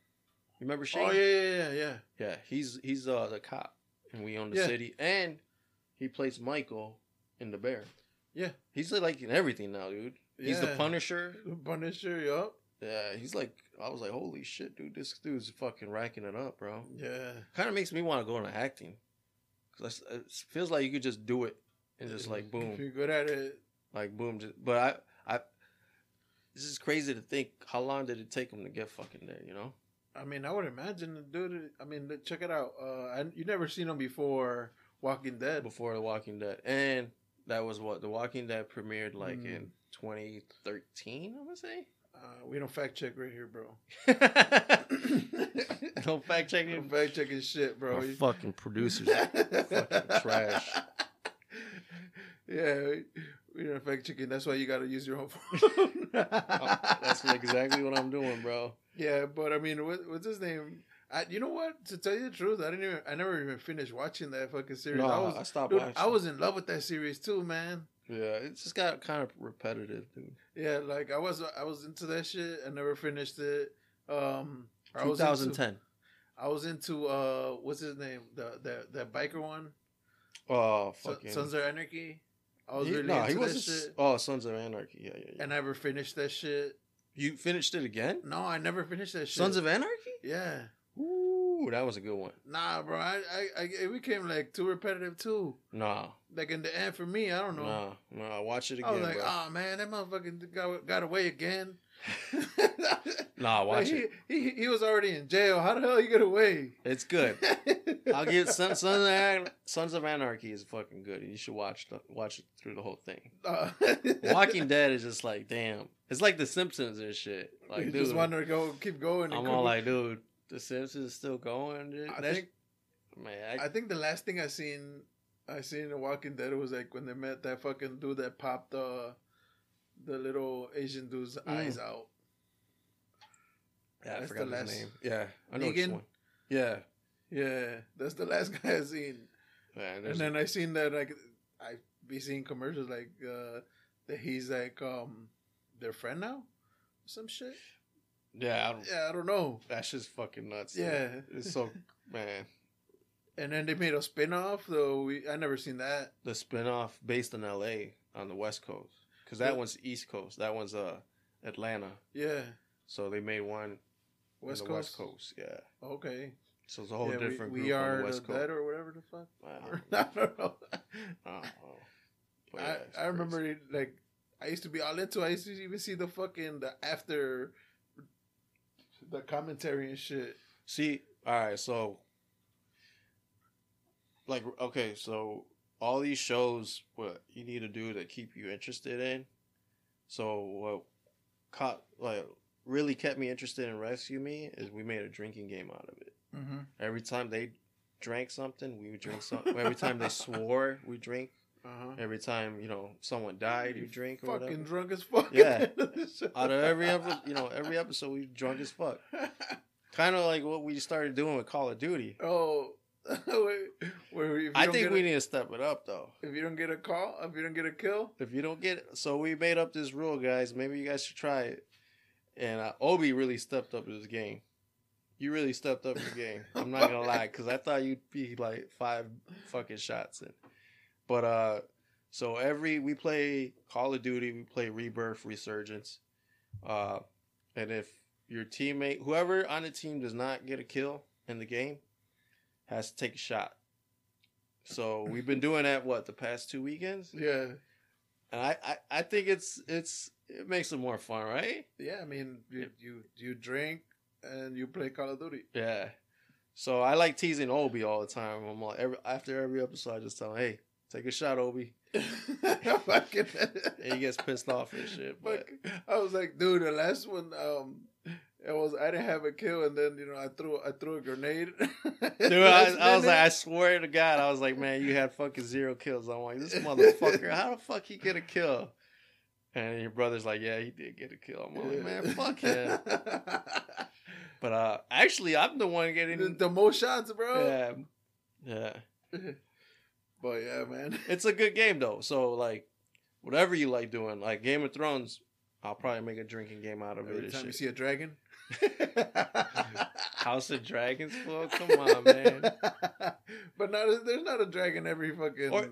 You remember Shane? oh yeah, yeah, yeah, yeah. Yeah, he's he's uh the cop, and we own the Yeah. city, and he plays Michael in the Bear. Yeah. he's like in everything now, dude. He's the Punisher. The Punisher, yup. Yeah, he's like I was like, holy shit, dude, this dude's fucking racking it up, bro. Yeah, Kind of makes me want to go into acting, cause it feels like you could just do it and just like If boom, you're good at it, like boom. Just, but I, I, this is crazy to think. How long did it take him to get fucking there? You know? I mean, I would imagine the dude. I mean, check it out. Uh, I, you never seen him before Walking Dead. Before The Walking Dead, and that was what The Walking Dead premiered like Mm. in 2013. I'm gonna say. Uh, we don't fact check right here, bro. Don't fact check. Don't fact checking shit, bro. Our fucking producers. fucking trash. Yeah, we, we don't fact checking. That's why you got to use your own phone. Oh, that's exactly what I'm doing, bro. Yeah, but I mean, what, what's his name? I, you know what? To tell you the truth, I didn't even. I never even finished watching that fucking series. No, I I, stopped dude, watching. I was in love with that series too, man. Yeah, it just got kind of repetitive, dude. Yeah, like I was, I was into that shit. I never finished it. Um, I was into- 2010. I was into uh, what's his name? The the that biker one. Son- fucking. Sons of Anarchy. I was He- really no, into he that wasn't. shit, Oh, Sons of Anarchy. Yeah, yeah, yeah. and I never finished that shit. you finished it again? No, I never finished that shit. Sons of Anarchy? yeah. Ooh, that was a good one. Nah, bro. I, I, I it became like too repetitive too. Nah, Like in the end for me, I don't know. nah, nah. Watch it again. I was like, bro. oh man, that motherfucker got got away again. Nah, Like, watch he, it. He he was already in jail. How the hell you get away? It's good. I'll give Son, Sons, of Sons of Anarchy is fucking good. You should watch the, watch it through the whole thing. Uh, Walking Dead is just like damn. It's like The Simpsons and shit. Like you dude, just want to go, keep going. and I'm all like, dude, The Simpsons is still going. Dude. I That's- think man, I, I think the last thing I seen, I seen in Walking Dead was like when they met that fucking dude that popped the, the little Asian dude's Mm. eyes out. yeah, I forgot the his last- name. Yeah, I know Negan? one. Yeah, Yeah, that's the last guy I seen. And then I seen that like I be seeing commercials like uh that he's like um their friend now, some shit. Yeah, I don't, Yeah, I don't know. that's just fucking nuts. dude. Yeah, it's so man. and then they made a spin off. Though we I never seen that. The spinoff based in L.A. on the West Coast because that Yeah. one's East Coast. That one's uh Atlanta. Yeah, So they made one West in Coast. West Coast. Yeah. Okay, So it's a whole yeah, different we, group on are the West the Coast. or whatever the fuck. I don't know. I don't know. Yeah, I, I remember like I used to be all into. I used to even see the fucking the after the commentary and shit. See, all right, so like okay, so all these shows what you need to do to keep you interested in. So what caught like really kept me interested in Rescue Me is we made a drinking game out of it. Mm-hmm. Every time they drank something, we would drink something. Every time they swore, we drink. Uh-huh. Every time you know someone died, you drink. Or Fucking whatever. drunk as fuck. Yeah. Out of every episode, you know, every episode we drunk as fuck. Kind of like what we started doing with Call of Duty. oh, wait, you I think we a, need to step it up though. if you don't get a call, if you don't get a kill, If you don't get so we made up this rule, guys. Maybe you guys should try it. And uh, Obi really stepped up his game. You really stepped up your game. I'm not gonna lie, because I thought you'd be like five fucking shots in. But uh, so every we play Call of Duty, we play Rebirth, Resurgence, uh, and if your teammate, whoever on the team does not get a kill in the game, has to take a shot. So we've been doing that what the past two weekends. yeah, And I, I, I think it's it's it makes it more fun, right? yeah. I mean, you you you drink and you play Call of Duty. Yeah. So I like teasing Obi all the time. I'm like every after every episode, I just tell him, "Hey, take a shot, Obi." And he gets pissed off and shit. But I was like, dude, the last one, um, it was I didn't have a kill, and then you know I threw I threw a grenade. dude, I, I was like, I swear to God, I was like, man, you had fucking zero kills. I'm like, this motherfucker, how the fuck he get a kill? And your brother's like, yeah, he did get a kill. I'm like, man, fuck him. But uh, actually, I'm the one getting. the, the most shots, bro. yeah, yeah. But yeah, man. It's a good game though. So like, whatever you like doing, like Game of Thrones, I'll probably make a drinking game out of it. Every time you see a dragon. House of Dragons, fool. Come on, man. but not there's not a dragon every fucking. Or-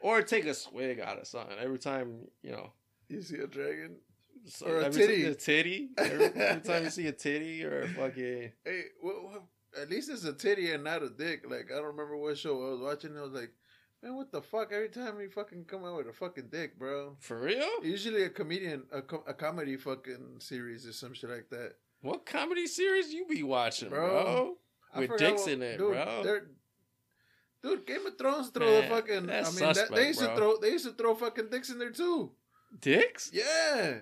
Or take a swig out of something every time you know. you see a dragon. So Or a every titty. Time, a titty. Every, every time you see a titty or a fucking. Hey, what, what, at least it's a titty and not a dick. Like I don't remember what show I was watching. I was like, man, what the fuck? Every time you fucking come out with a fucking dick, bro. For real? Usually a comedian, a, co- a comedy fucking series or some shit like that. What comedy series you be watching, Bro, bro? With dicks in it, dude, bro. Dude, Game of Thrones throw Man, the fucking. that's I mean, that, they used to throw. They used to throw fucking dicks in there too. Dicks? Yeah,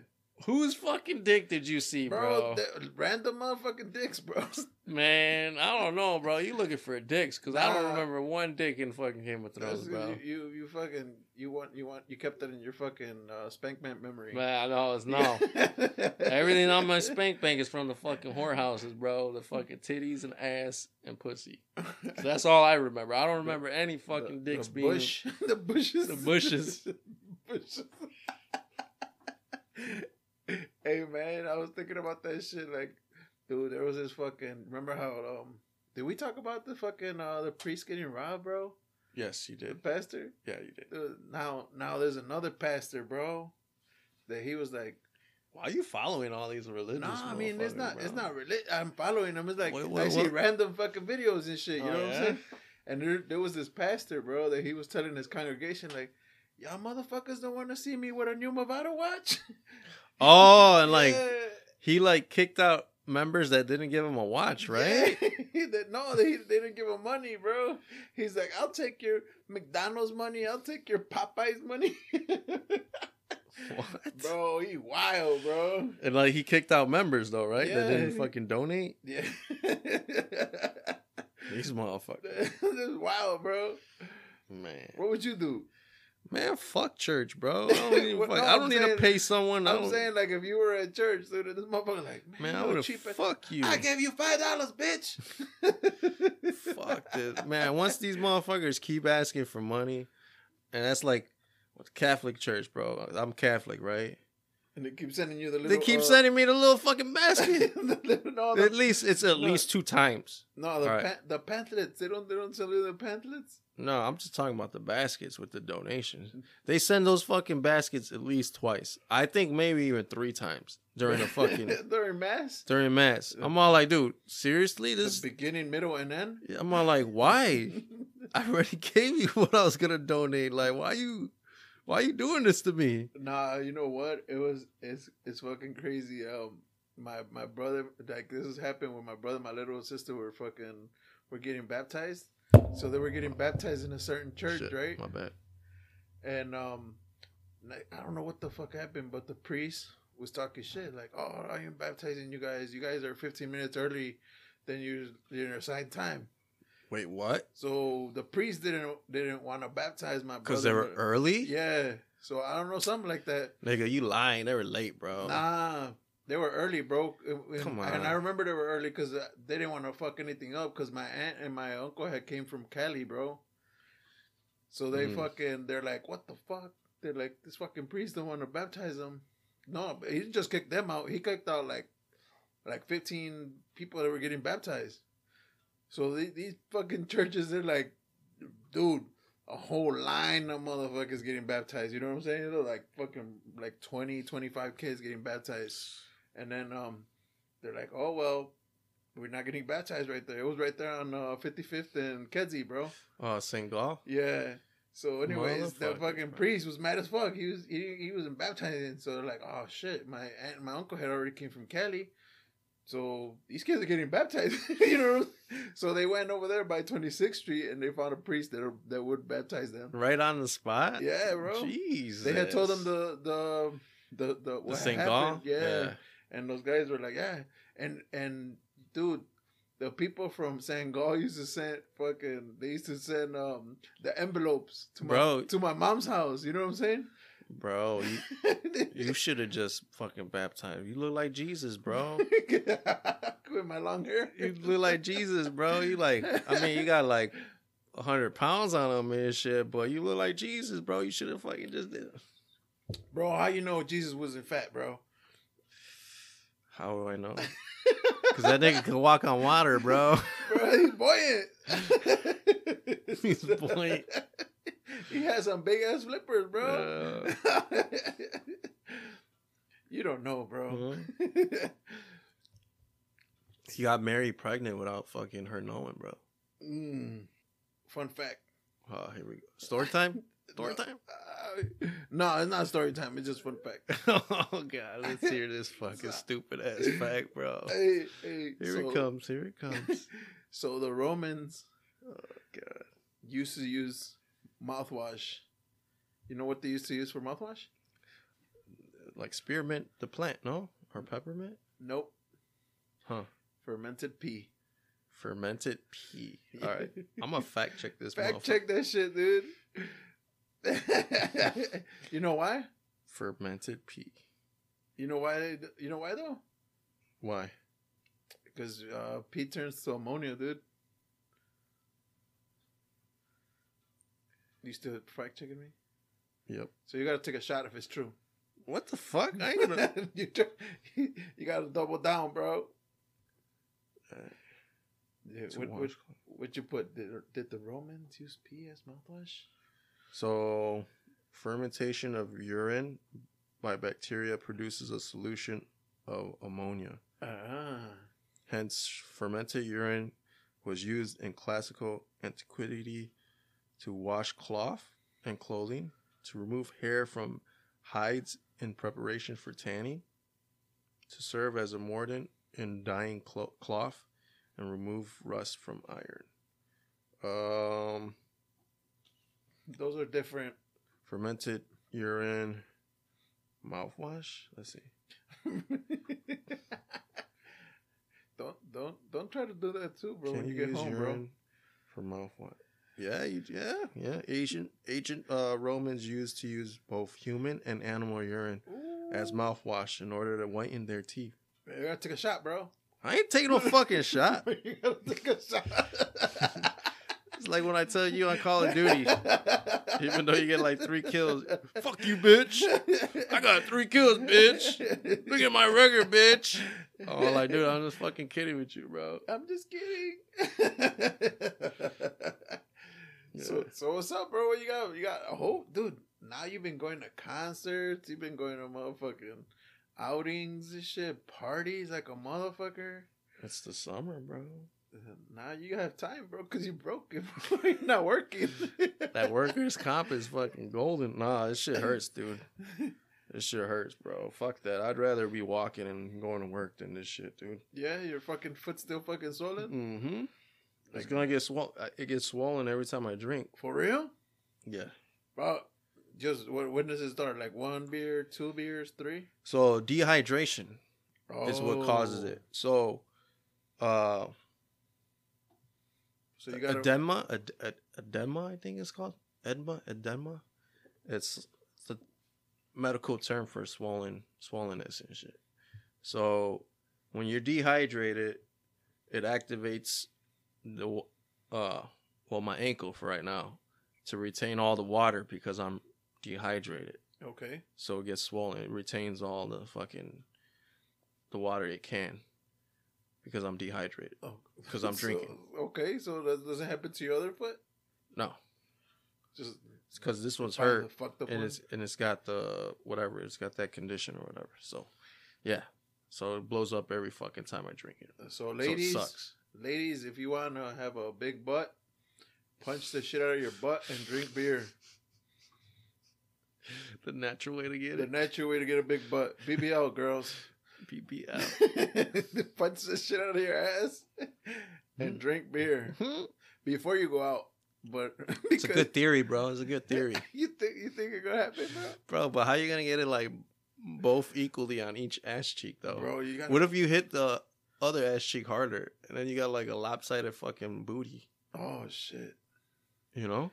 Whose fucking dick did you see, bro. bro? the- random motherfucking dicks, bro. Man, I don't know, bro. You looking for dicks? Because I don't remember one dick in fucking Game of Thrones, bro. You, you you fucking you want you want you kept that in your fucking uh, spankman memory. Man, I know it's no. Everything on my spank bank is from the fucking whorehouses, bro. The fucking titties and ass and pussy. So that's all I remember. I don't remember any fucking The- dicks the being. bush, the bushes, The bushes. bushes. Hey man, I was thinking about that shit. Like, dude, there was this fucking. Remember how? Um, did we talk about the fucking uh the priest getting robbed, bro? Yes, you The did. pastor. Yeah, you did. Dude, now, now there's another pastor, bro. That he was like, Why are you following all these religious? no, I mean it's not, it's not really. I'm following them. It's like What- I what- see what- random fucking videos and shit. You Oh, know what yeah? I'm saying? And there, there was this pastor, bro, that he was telling his congregation, like, y'all motherfuckers don't want to see me with a new Movado watch. Oh, and like Yeah. he like kicked out members that didn't give him a watch, right? Yeah. No, they, they didn't give him money, bro. He's like, I'll take your McDonald's money. I'll take your Popeyes money. What? bro, he wild, bro. And like he kicked out members though, right? That didn't fucking donate. Yeah. These motherfuckers, this is wild, bro. man. What would you do? Man, fuck church, bro. I don't, even Well, fuck- no, I don't need saying- to pay someone. I I'm saying, like, if you were at church, dude, this motherfucker, like, man, I you would have cheap fuck you. I gave you five dollars, bitch. fuck this, man. Once these motherfuckers keep asking for money, and that's like Catholic church, bro. I'm Catholic, right? And they keep sending you the little. They keep uh, sending me the little fucking basket. the no, At least it's at No. least two times. no, the, right. pa- the pamphlets. They don't. They don't sell you the pamphlets. No, I'm just talking about the baskets with the donations. They send those fucking baskets at least twice. I think maybe even three times during the fucking during mass. during mass. I'm all like, dude, seriously? The This beginning, middle, and end. I'm all like, why? I already gave you what I was gonna donate. Like, why you why you doing this to me? Nah, you know what? It was it's it's fucking crazy. Um, my my brother like this has happened with my brother, my little sister were fucking were getting baptized. So they were getting baptized in a certain church, Shit, right? My bad. And um, I don't know what the fuck happened, but the priest was talking shit like, "Oh, I am baptizing you guys. You guys are 15 minutes early than you your assigned time." Wait, what? So the priest didn't didn't want to baptize my brother Because they were early? Yeah. So I don't know something like that. Nigga, you lying. They were late, bro. Nah, they were early, bro. And- Come And. I remember they were early because they didn't want to fuck anything up because my aunt and my uncle had came from Cali, bro. So they Mhm. fucking, they're like, what the fuck? They're like, this fucking priest don't want to baptize them. No, but he just kicked them out. He kicked out like, like 15 people that were getting baptized. So these, these fucking churches, they're like, dude, a whole line of motherfuckers getting baptized. You know what I'm saying? They're like fucking like 20, 25 kids getting baptized. And then um, they're like, oh, well, we're not getting baptized right there. It was right there on uh, 55th and Kedzie, bro. Oh, St. Gall? Yeah. So, anyways, the Motherfucker, fucking bro. priest was mad as fuck. He was he, he wasn't baptizing. So they're like, oh shit, my aunt and my uncle had already came from Cali. So these kids are getting baptized, you know. So they went over there by 26th Street and they found a priest that that would baptize them. Right on the spot? Yeah, bro. Jeez. They had told them the the the the, the St. Gall? Yeah. And those guys were like, yeah, and and dude, the people from St. Gall used to send fucking. They used to send um the envelopes to my Bro. to my mom's house. You know what I'm saying? Bro, you, you should have just fucking baptized. You look like Jesus, bro. with my long hair. You look like Jesus, bro. You like, I mean, you got like a hundred pounds on him and shit, but you look like Jesus, bro. You should have fucking just did. bro. How you know Jesus wasn't fat, bro? How do I know? Because that nigga can walk on water, bro. Bro, he's buoyant. He's buoyant. he has some big ass flippers, bro. Uh, you don't know, bro. mhm. He got Mary pregnant without fucking her knowing, bro. mm. Fun fact. Oh, here we go. Story time? Story No. time? No, it's not story time. It's just fun fact. oh, God. Let's hear this fucking stupid ass fact, bro. Hey, hey. Here so, it comes. Here it comes. So the Romans oh God. used to use mouthwash. You know what they used to use for mouthwash? Like spearmint, the plant, no? Or peppermint? Nope. Huh. Fermented pea. Fermented pea. All right. I'm to fact check this Fact check that shit, dude. you know why? Fermented pea. You know why? You know why though? Why? Because uh, pea turns to ammonia, dude. You still fact checking me? Yep. So you gotta take a shot if it's true. What the fuck? I ain't gonna. you, you gotta double down, bro. Uh, to what, what, what you put? Did, did the Romans use pea as mouthwash? So, fermentation of urine by bacteria produces a solution of ammonia. Ah. Hence, fermented urine was used in classical antiquity to wash cloth and clothing, to remove hair from hides in preparation for tanning, to serve as a mordant in dyeing clo- cloth and remove rust from iron. Um, Those are different. fermented urine mouthwash. Let's see. don't don't don't try to do that too, bro. when Can you get home, bro. for mouthwash. Yeah, you, yeah, yeah. Ancient ancient uh, Romans used to use both human and animal urine as mouthwash in order to whiten their teeth. You gotta take a shot, bro. I ain't taking no fucking shot. you gotta take a shot. It's like when I tell you on Call of Duty, even though you get like three kills, fuck you, bitch. I got three kills, bitch. Look at my record, bitch. All I do, I'm just fucking kidding with you, bro. I'm just kidding. So, Yeah. so what's up, bro? What you got? You got a whole dude. Now you've been going to concerts. You've been going to motherfucking outings and shit, parties like a motherfucker. It's the summer, bro. Now you have time, bro, because you broke it. bro. You're not working. That workers' comp is fucking golden. Nah, this shit hurts, dude. This shit hurts, bro. Fuck that. I'd rather be walking and going to work than this shit, dude. Yeah, your fucking foot still fucking swollen. Mm-hmm. It's gonna get swollen. It gets swollen every time I drink. For real, Yeah. bro. Just when, does it start? Like one beer, two beers, three? So dehydration is what causes Oh. it. So, uh, So you got edema, ed- ed- edema, I think it's called edema, edema. It's, it's the medical term for swollen, swollenness and shit. So, when you're dehydrated, it activates the uh, well, my ankle for right now to retain all the water because I'm dehydrated. okay. So it gets swollen. It retains all the fucking the water it can because I'm dehydrated. Oh, because I'm so- drinking. okay, so does, does it happen to your other foot? No, Just because this one's hurt the fucked up and it's and it's got the whatever. It's got that condition or whatever. So yeah, so it blows up every fucking time I drink it. So, So it ladies, sucks. ladies, if you want to have a big butt, punch the shit out of your butt and drink beer. The natural way to get The it. The natural way to get a big butt. BBL, girls. BBL. punch the shit out of your ass hmm. and drink beer hmm. before you go out. But it's a good theory, bro. It's a good theory, you think you think it's gonna happen, bro? bro. But how you gonna get it like both equally on each ass cheek though? Bro, you got What if you hit the other ass cheek harder and then you got like a lopsided fucking booty? Oh shit. You know?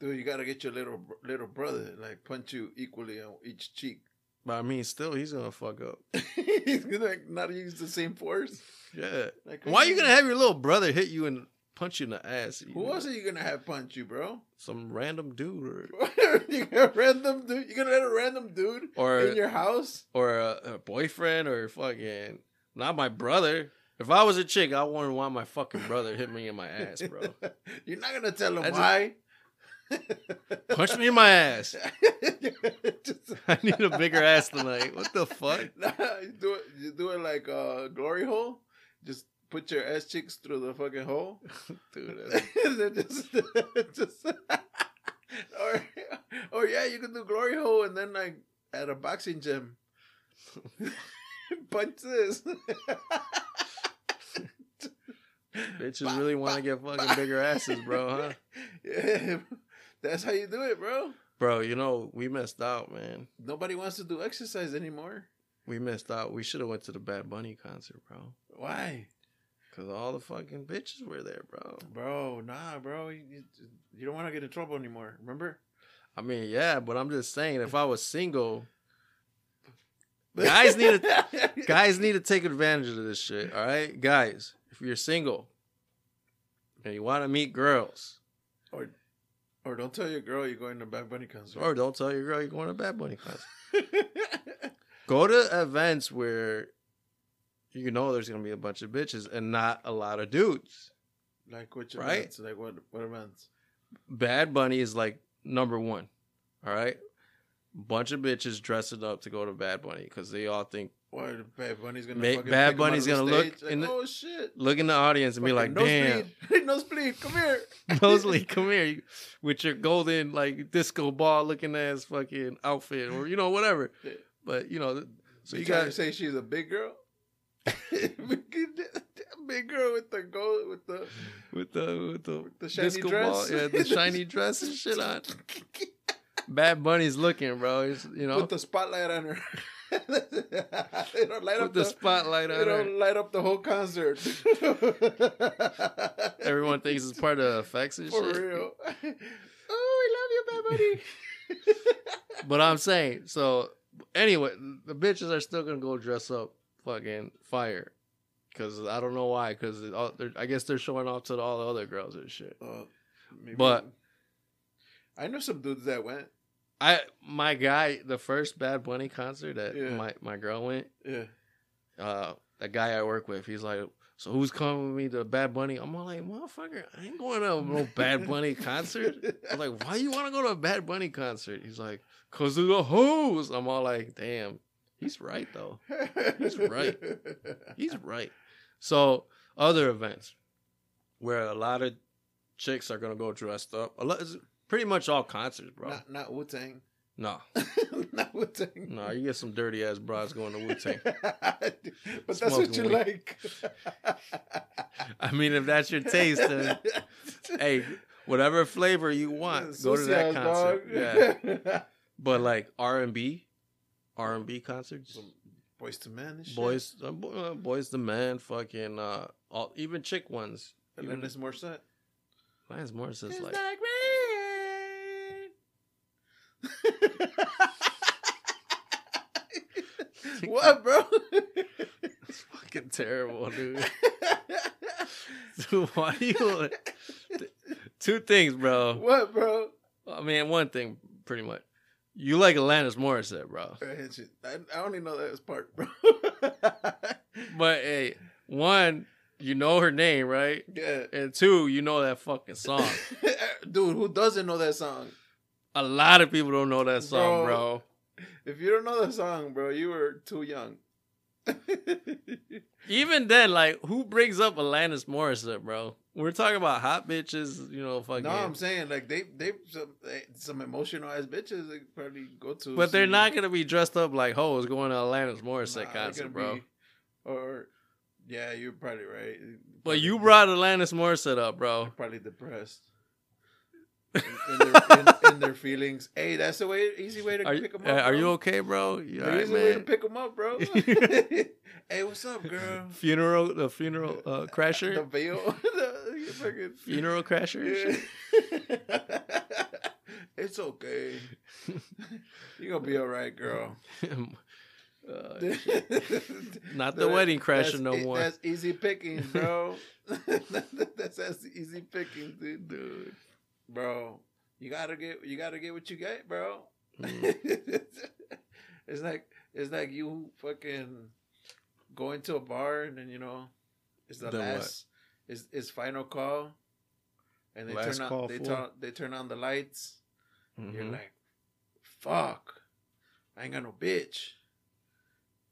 Dude, you gotta get your little little brother like punch you equally on each cheek. But I mean, still, he's gonna fuck up. He's gonna not use the same force. Yeah. Like, Why are you gonna have your little brother hit you and punch you in the ass? Who know? else are you gonna have punch you, bro? Some random dude or you got a random dude. You gonna let a random dude or in your house? or a, a boyfriend or fucking not my brother. If I was a chick, I wouldn't want my fucking brother hit me in my ass, bro. You're not gonna tell him I just- why. Punch me in my ass. I need a bigger ass tonight. What the fuck? Nah, you do it. You do it like a glory hole. Just put your ass cheeks through the fucking hole. Dude, just, just or, or yeah, you can do glory hole and then like at a boxing gym, punch this. bitches really want to get fucking bigger asses, bro, huh? Yeah, that's how you do it, bro. Bro, you know, we messed out, man. Nobody wants to do exercise anymore. We messed out. We should have went to the Bad Bunny concert, bro. Why, Cause all the fucking bitches were there, bro. bro? Nah, bro. You, you, you don't want to get in trouble anymore. Remember? I mean, yeah, but I'm just saying, if I was single, Guys need guys need to take advantage of this shit. All right, guys, if you're single and you want to meet girls, or don't tell your girl you're going to Bad Bunny concert. or don't tell your girl you're going to Bad Bunny concert. Go to events where you know there's gonna be a bunch of bitches and not a lot of dudes. like which Right? events? Like what? What events? Bad Bunny is like number one. All right, bunch of bitches dressing up to go to Bad Bunny because they all think Why Bad Bunny's gonna Ma- fucking Bad pick him out Bunny's the gonna look? Like, in the- oh shit! look in the audience and be like, Fucking damn. nosebleed, nosebleed, come here. Mosley, come here you- with your golden like disco ball looking ass fucking outfit or you know whatever. Yeah. But you know, So you you got to say she's a big girl? big girl with the gold with the with the with the, the shiny disco dress. ball, yeah, the shiny dress and shit on. Bad Bunny's looking, bro. He's, you know, Put the spotlight on her. they don't light put up the the, spotlight They don't light up the whole concert. Everyone thinks it's part of effects and For shit. real. oh, we love you, Bad Bunny. But I'm saying, so anyway, the bitches are still gonna go dress up fucking fire. Cause I don't know why. Cause I guess they're showing off to all the other girls and shit. Uh, maybe- But- I know some dudes that went. I my guy, the first Bad Bunny concert that Yeah. my my girl went. Yeah. uh that guy I work with, he's like, So who's coming with me to Bad Bunny? I'm all like, motherfucker, I ain't going to no Bad Bunny concert. I'm like, why you want to go to a Bad Bunny concert? He's like, cause of the hoes. I'm all like, damn, he's right though. He's right. He's right. So other events where a lot of chicks are gonna go dressed up. A lot, pretty much all concerts, bro. Not not Wu Tang. No, not Wu Tang. no, you get some dirty ass bras going to Wu Tang. but that's what you weed. like. I mean, if that's your taste, then hey, whatever flavor you want, go to that concert. dog. Yeah, but like R and B, R and B concerts, Some Boyz II Men boys, uh, uh, boys, the man, fucking, uh, all, even chick ones. And Even then it's more set. Alanis Morissette is like. what, bro? it's fucking terrible, dude. Dude, Why you? Two things, bro. what, bro? I mean, one thing, pretty much. You like Alanis Morissette, bro. I, I only know that as part, bro. But hey, one, you know her name, right? yeah. And two, you know that fucking song. Dude, who doesn't know that song? A lot of people don't know that song, bro. Bro. If you don't know that song, bro, you were too young. Even then, like, who brings up Alanis Morissette, bro? We're talking about hot bitches, you know, fucking. no, I'm saying like they they some they, some emotional ass bitches they probably go to, but they're not gonna be dressed up like oh, hoes going to Alanis Morissette Nah, concert, bro. be- or yeah, you're probably right. But you brought Alanis Morissette up, They're bro. probably depressed. In, in their, in, in their feelings. Hey, that's the way, easy way to Are, pick them uh, up. are you okay, bro? You The all right, easy way to pick them up, bro. hey, what's up, girl? Funeral, the funeral uh, The crasher, veil. the, fucking, funeral crasher. Yeah. it's okay. You're gonna be all right, girl. Uh, not the wedding crasher no more. That's easy pickings, bro. that's, that's easy pickings, dude. dude. Bro, you gotta get you gotta get what you get, bro. Mm. it's like it's like you fucking going to a bar and then you know it's the what? last it's, it's final call and they Last turn on they turn they turn on the lights. You're Mhm. like, fuck, I ain't got no bitch.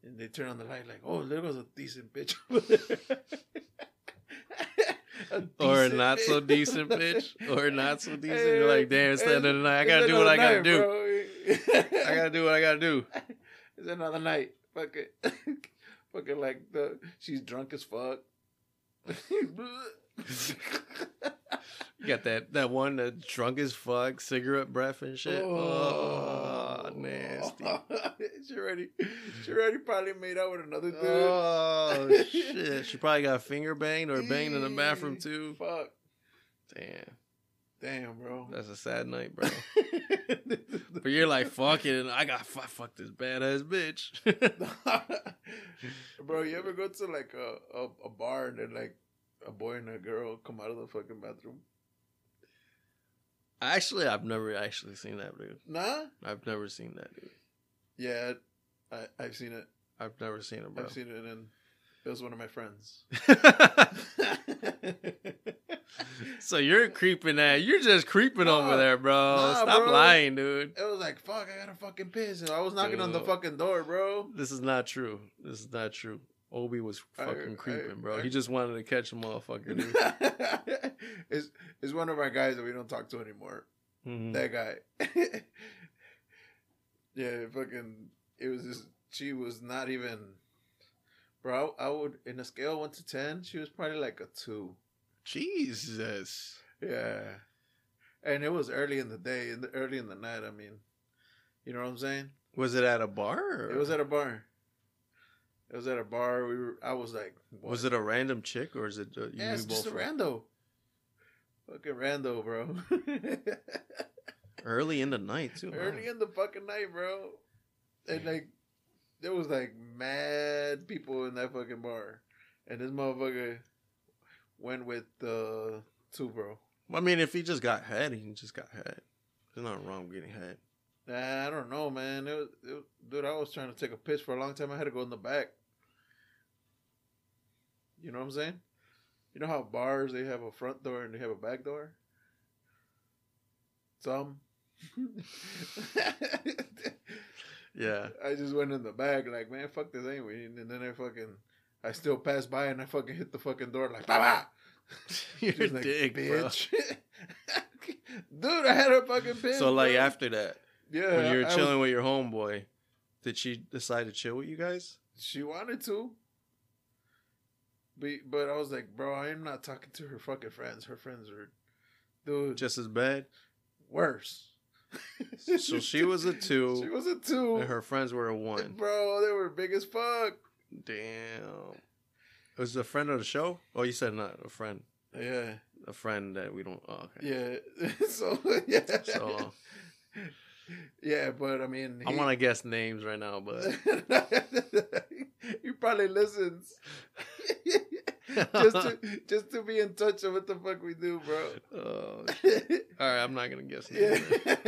And they turn on the light like, oh, there goes a decent bitch. over there." Or not so decent bitch, or not so decent. Hey, You're like, damn, it's the end of the night. I gotta do what I gotta night, do. I gotta do what I gotta do. It's another night. Fuck it. Fucking like the she's drunk as fuck. You got that that one that drunk as fuck, cigarette breath and shit. Oh, oh nasty. she already, she already probably made out with another dude. Oh shit! She probably got finger banged or banged in the bathroom too. Fuck. Damn, Damn, bro. that's a sad night, bro. But you're like, fuck it, and I got fuck, fuck this badass bitch. bro, you ever go to like a, a, a bar and then like a boy and a girl come out of the fucking bathroom? actually, I've never actually seen that, dude. Nah. I've never seen that, dude. Yeah, I I've seen it. I've never seen it, bro. I've seen it, and it was one of my friends. so you're creeping at you're just creeping Nah, over there, bro. nah, Stop bro. lying, dude. It was like, fuck, I gotta fucking piss. And I was knocking on the fucking door, bro. This is not true. This is not true. Obi was fucking I- creeping, bro. I- he just wanted to catch a motherfucker, it's, it's one of our guys that we don't talk to anymore. Mhm. That guy. yeah, fucking, it was this, she was not even. Bro, I would in a scale one to ten, she was probably like a two. Jesus. Yeah, and it was early in the day, in the early in the night. I mean, you know what I'm saying? Was it at a bar? Or? It was at a bar. It was at a bar. We were. I was like, what? Was it a random chick or is it? Uh, you Yeah, it's just a rando. Fucking rando, bro. early in the night too? Early in the fucking night, bro. And like, there was like mad people in that fucking bar, and this motherfucker went with the two, bro. I mean, if he just got head, he just got head. There's nothing wrong with getting head. I don't know, man. It was, it was, dude. I was trying to take a piss for a long time. I had to go in the back. You know what I'm saying? You know how bars they have a front door and they have a back door. Some. Yeah. I just went in the back like, man, fuck this anyway. And then I fucking, I still passed by and I fucking hit the fucking door like, Baba! You're like, dick, bro. Dude, I had a fucking piss. So like bro. after that, yeah, when you were I was- chilling with your homeboy, did she decide to chill with you guys? She wanted to. But, but I was like, bro, I am not talking to her fucking friends. Her friends are, dude, Just as bad. worse. So she was a two, She was a two. and her friends were a one. Bro, they were big as fuck. Damn. Was it a friend of the show? Oh, you said not a friend. Yeah, A friend that we don't. Oh, okay. yeah. so, yeah. So yeah, but I mean, I he- want to guess names right now, but he probably listens. just to just to be in touch with what the fuck we do, bro. Oh, all right, I'm not gonna guess. yeah. names.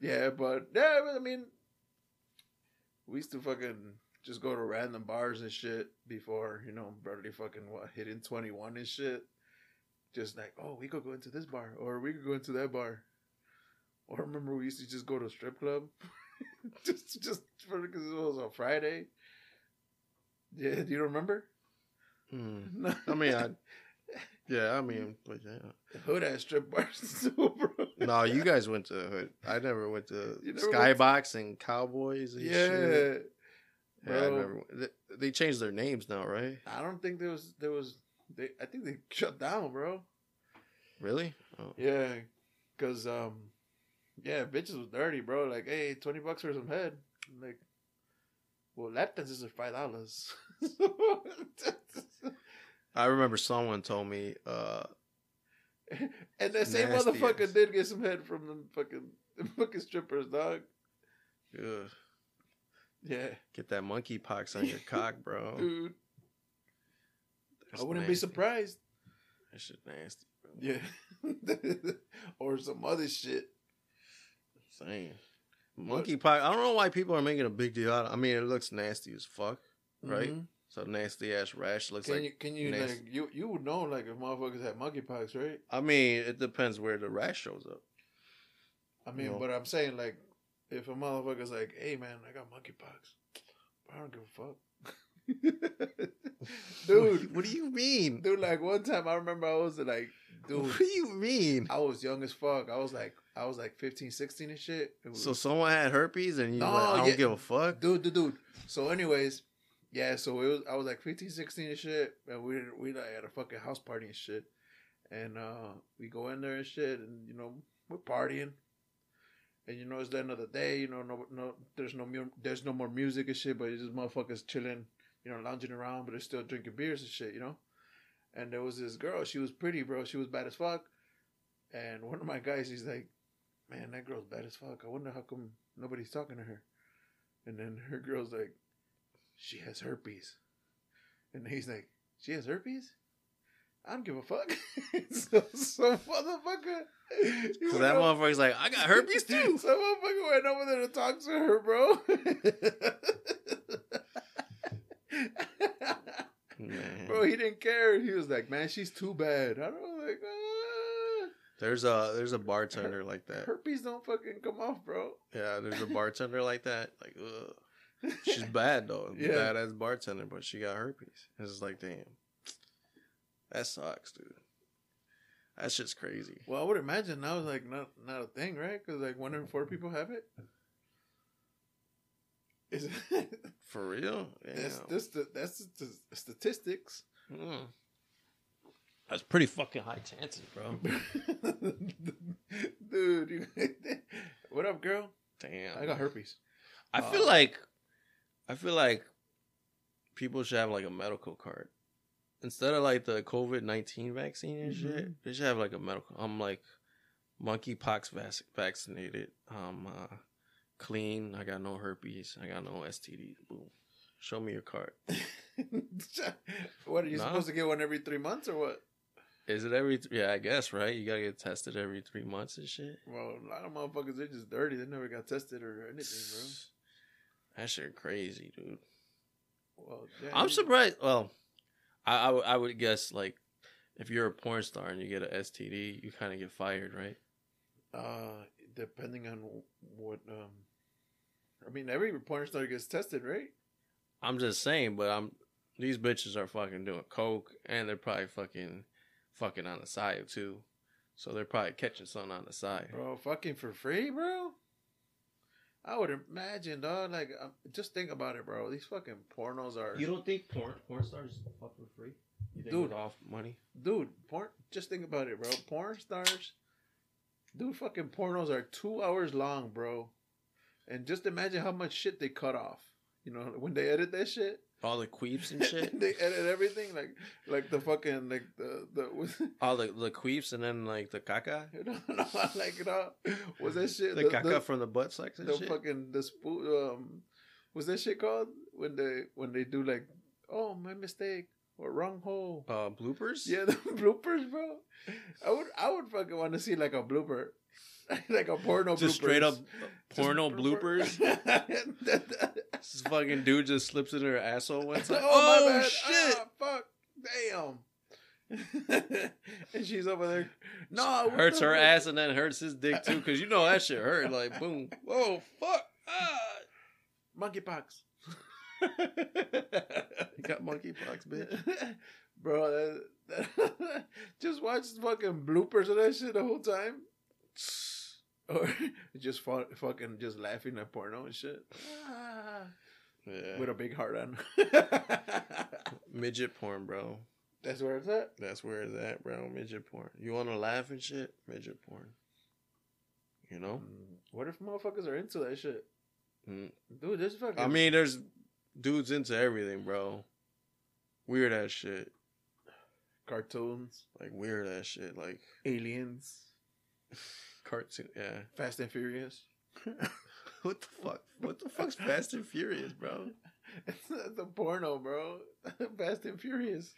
yeah, but yeah, but I mean, we used to fucking just go to random bars and shit before, you know, barely fucking what hitting twenty one and shit. Just like, oh, we could go into this bar, or we could go into that bar. Or remember we used to just go to a strip club, just just for because it was on Friday. Yeah, do you remember? Hmm. No. I mean, I. Yeah, I mean, but yeah. hood ass strip bars too, bro. No, you guys went to hood. I never went to never went Skybox and Cowboys. And Yeah, shit. yeah. I. They, they changed their names now, right? I don't think there was there was they. I think they shut down, bro. Really? Oh. Yeah, cause um, yeah, bitches was dirty, bro. Like, hey, twenty bucks for some head. I'm like, well, lap dances are five dollars. I remember someone told me, uh, and that same motherfucker ass. did get some head from the fucking the fucking strippers, dog. ugh, Yeah, get that monkey pox on your cock, bro. dude. That's I wouldn't nasty. be surprised. That shit nasty, bro. Yeah, or some other shit. Saying. Monkey pox. I don't know why people are making a big deal out of I mean, it looks nasty as fuck, right? Mhm. So nasty ass rash looks Can like. you can you nasty. like you you would know like if motherfuckers had monkeypox, right? I mean, it depends where the rash shows up. I mean, No. but I'm saying like, if a motherfucker's like, "Hey man, I got monkeypox," I don't give a fuck, dude. what do you mean? Dude, like one time I remember I was like, dude, What do you mean? I was young as fuck. I was like, I was like 15, 16 and shit. Was- So someone had herpes and you No, like, I don't yeah. give a fuck. dude, dude, dude. So, anyways, yeah. So it was. I was like 15, 16 and shit, and we we like at a fucking house party and shit, and uh we go in there and shit, and you know we're partying, and you know it's the end of the day. You know, no, no, there's no mu- there's no more music and shit, but it's just motherfuckers chilling, you know, lounging around, but they're still drinking beers and shit, you know. And there was this girl. She was pretty, bro. She was bad as fuck. And one of my guys, he's like, "Man, that girl's bad as fuck. I wonder how come nobody's talking to her." And then her girl's like, she has herpes. And he's like, she has herpes? I don't give a fuck. so, so motherfucker. he So that up- motherfucker's like, I got herpes too. So motherfucker went over there to talk to her, bro. Bro, he didn't care. He was like, man, she's too bad. I was like, ah. There's a there's a bartender like that. herpes don't fucking come off, bro. Yeah, there's a bartender like that. Like, ugh. She's bad though. Yeah. Bad as bartender, but she got herpes. It's just like, damn. That sucks, dude. That's just crazy. Well, I would imagine that was like not not a thing, right? Because like one in four people have it. Is it For real? that's Damn. that's the that's the statistics. Mm. That's pretty fucking high chances, bro. Dude, what up, girl? Damn. I got herpes. I feel Uh, like I feel like people should have like a medical card. Instead of like the COVID nineteen vaccine and shit, Mhm. they should have like a medical I'm like monkeypox vac- vaccinated. Um uh, clean. I got no herpes. I got no STDs. Boom. Show me your card. what are you Nah. supposed to get one every three months or what? Is it every? Th- yeah, I guess right. You gotta get tested every three months and shit. Well, a lot of motherfuckers they're just dirty. They never got tested or anything, bro. That shit crazy, dude. Well, yeah, I'm surprised. Well, I, I would guess like if you're a porn star and you get an STD, you kind of get fired, right? Uh, depending on what um, I mean, every porn star gets tested, right? I'm just saying, but I'm these bitches are fucking doing coke and they're probably fucking fucking on the side too. So they're probably catching something on the side. Bro, fucking for free, bro. I would imagine, dog. Like, um, just think about it, bro. These fucking pornos are, You don't think porn porn stars fuck for free? You think with off money? dude. Porn. Just think about it, bro. Porn stars, dude. Fucking pornos are two hours long, bro. And just imagine how much shit they cut off. You know, when they edit that shit, All the queefs and shit. they edit everything, like, like the fucking, like the the. All the the queefs and then like the caca. no, no, like you know, was that shit The, caca from the butt sex and the shit. fucking the spoon um what's that shit called when they when they do like oh my mistake or wrong hole uh, bloopers. yeah the bloopers bro i would i would fucking want to see like a blooper like a porno just bloopers. straight up porno blooper- bloopers. This fucking dude just slips in her asshole one time. oh, Oh, my bad. shit! Ah, fuck damn and she's over there no hurts her ass and then hurts his dick too, because you know that shit hurt. Like boom, whoa, fuck, ah. monkeypox you got monkeypox, bitch. Bro, that, that, just watch fucking bloopers of that shit the whole time. Or just fu- fucking just laughing at porno and shit. Ah, Yeah, With a big heart on. midget porn, bro. That's where it's at. That's where it's at, bro. Midget porn. You want to laugh and shit? Midget porn. You know. Mm, What if motherfuckers are into that shit? Mm. Dude, this fucking. I mean, there's dudes into everything, bro. Weird ass shit. cartoons, Like weird ass shit. Like aliens, cartoon. Yeah. Fast and Furious. What the fuck? What the fuck's Fast and Furious, bro? It's, it's a porno, bro. Fast and Furious.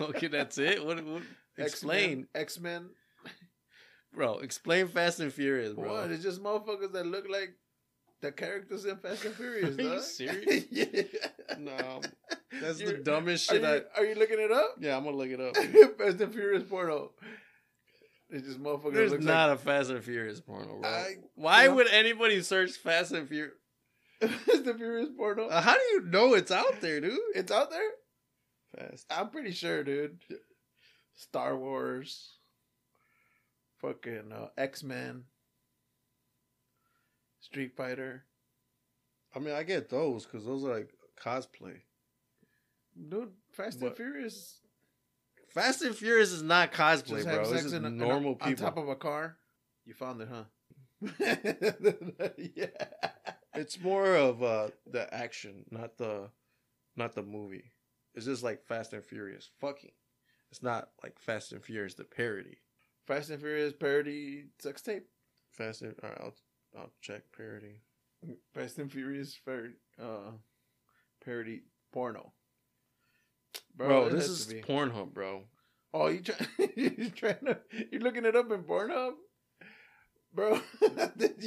Okay, that's it. What? what explain, X Men. bro. Explain Fast and Furious, bro. What? It's just motherfuckers that look like the characters in Fast and Furious. Are you serious? yeah. No, that's the You're- dumbest Are shit. you, I are you looking it up? yeah, I'm gonna look it up. Fast and Furious porno. It's just motherfuckers. There's not a Fast and Furious porno, bro. I- Why know- would anybody search Fast and Furious? like Fast and Furious porno. Uh, how do you know it's out there, dude? it's out there. Fast. I'm pretty sure, dude. Star Wars. Fucking uh, X Men. Street Fighter. I mean, I get those because those are like cosplay. Dude, Fast and But- Furious. Fast and Furious is not cosplay, Just bro. have This sex is in a, a- normal on people. top of a car. You found it, huh? yeah. It's more of uh the action, not the not the movie. It's just like Fast and Furious fucking. It's not like Fast and Furious the parody. Fast and Furious parody sex tape. Fast and all right, I'll I'll check parody. Fast and Furious par- uh, parody porno. Bro, it this is be. Pornhub, bro. Oh, you try, you're trying to you're looking it up in Pornhub, bro?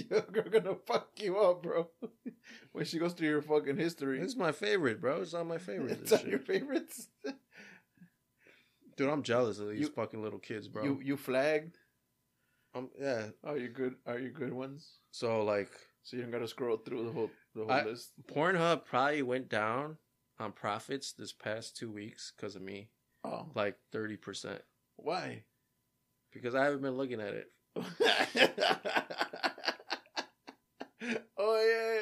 Your girl gonna fuck you up, bro. when she goes through your fucking history, This is my favorite, bro. It's on my favorite. it's on your favorites. Dude, I'm jealous of these You- fucking little kids, bro. You you flagged. Um, yeah. Are you good? Are you good ones? So like, So you don't gotta scroll through the whole the whole I- list. Pornhub probably went down on profits this past two weeks because of me, Oh, like thirty percent, why? because I haven't been looking at it. oh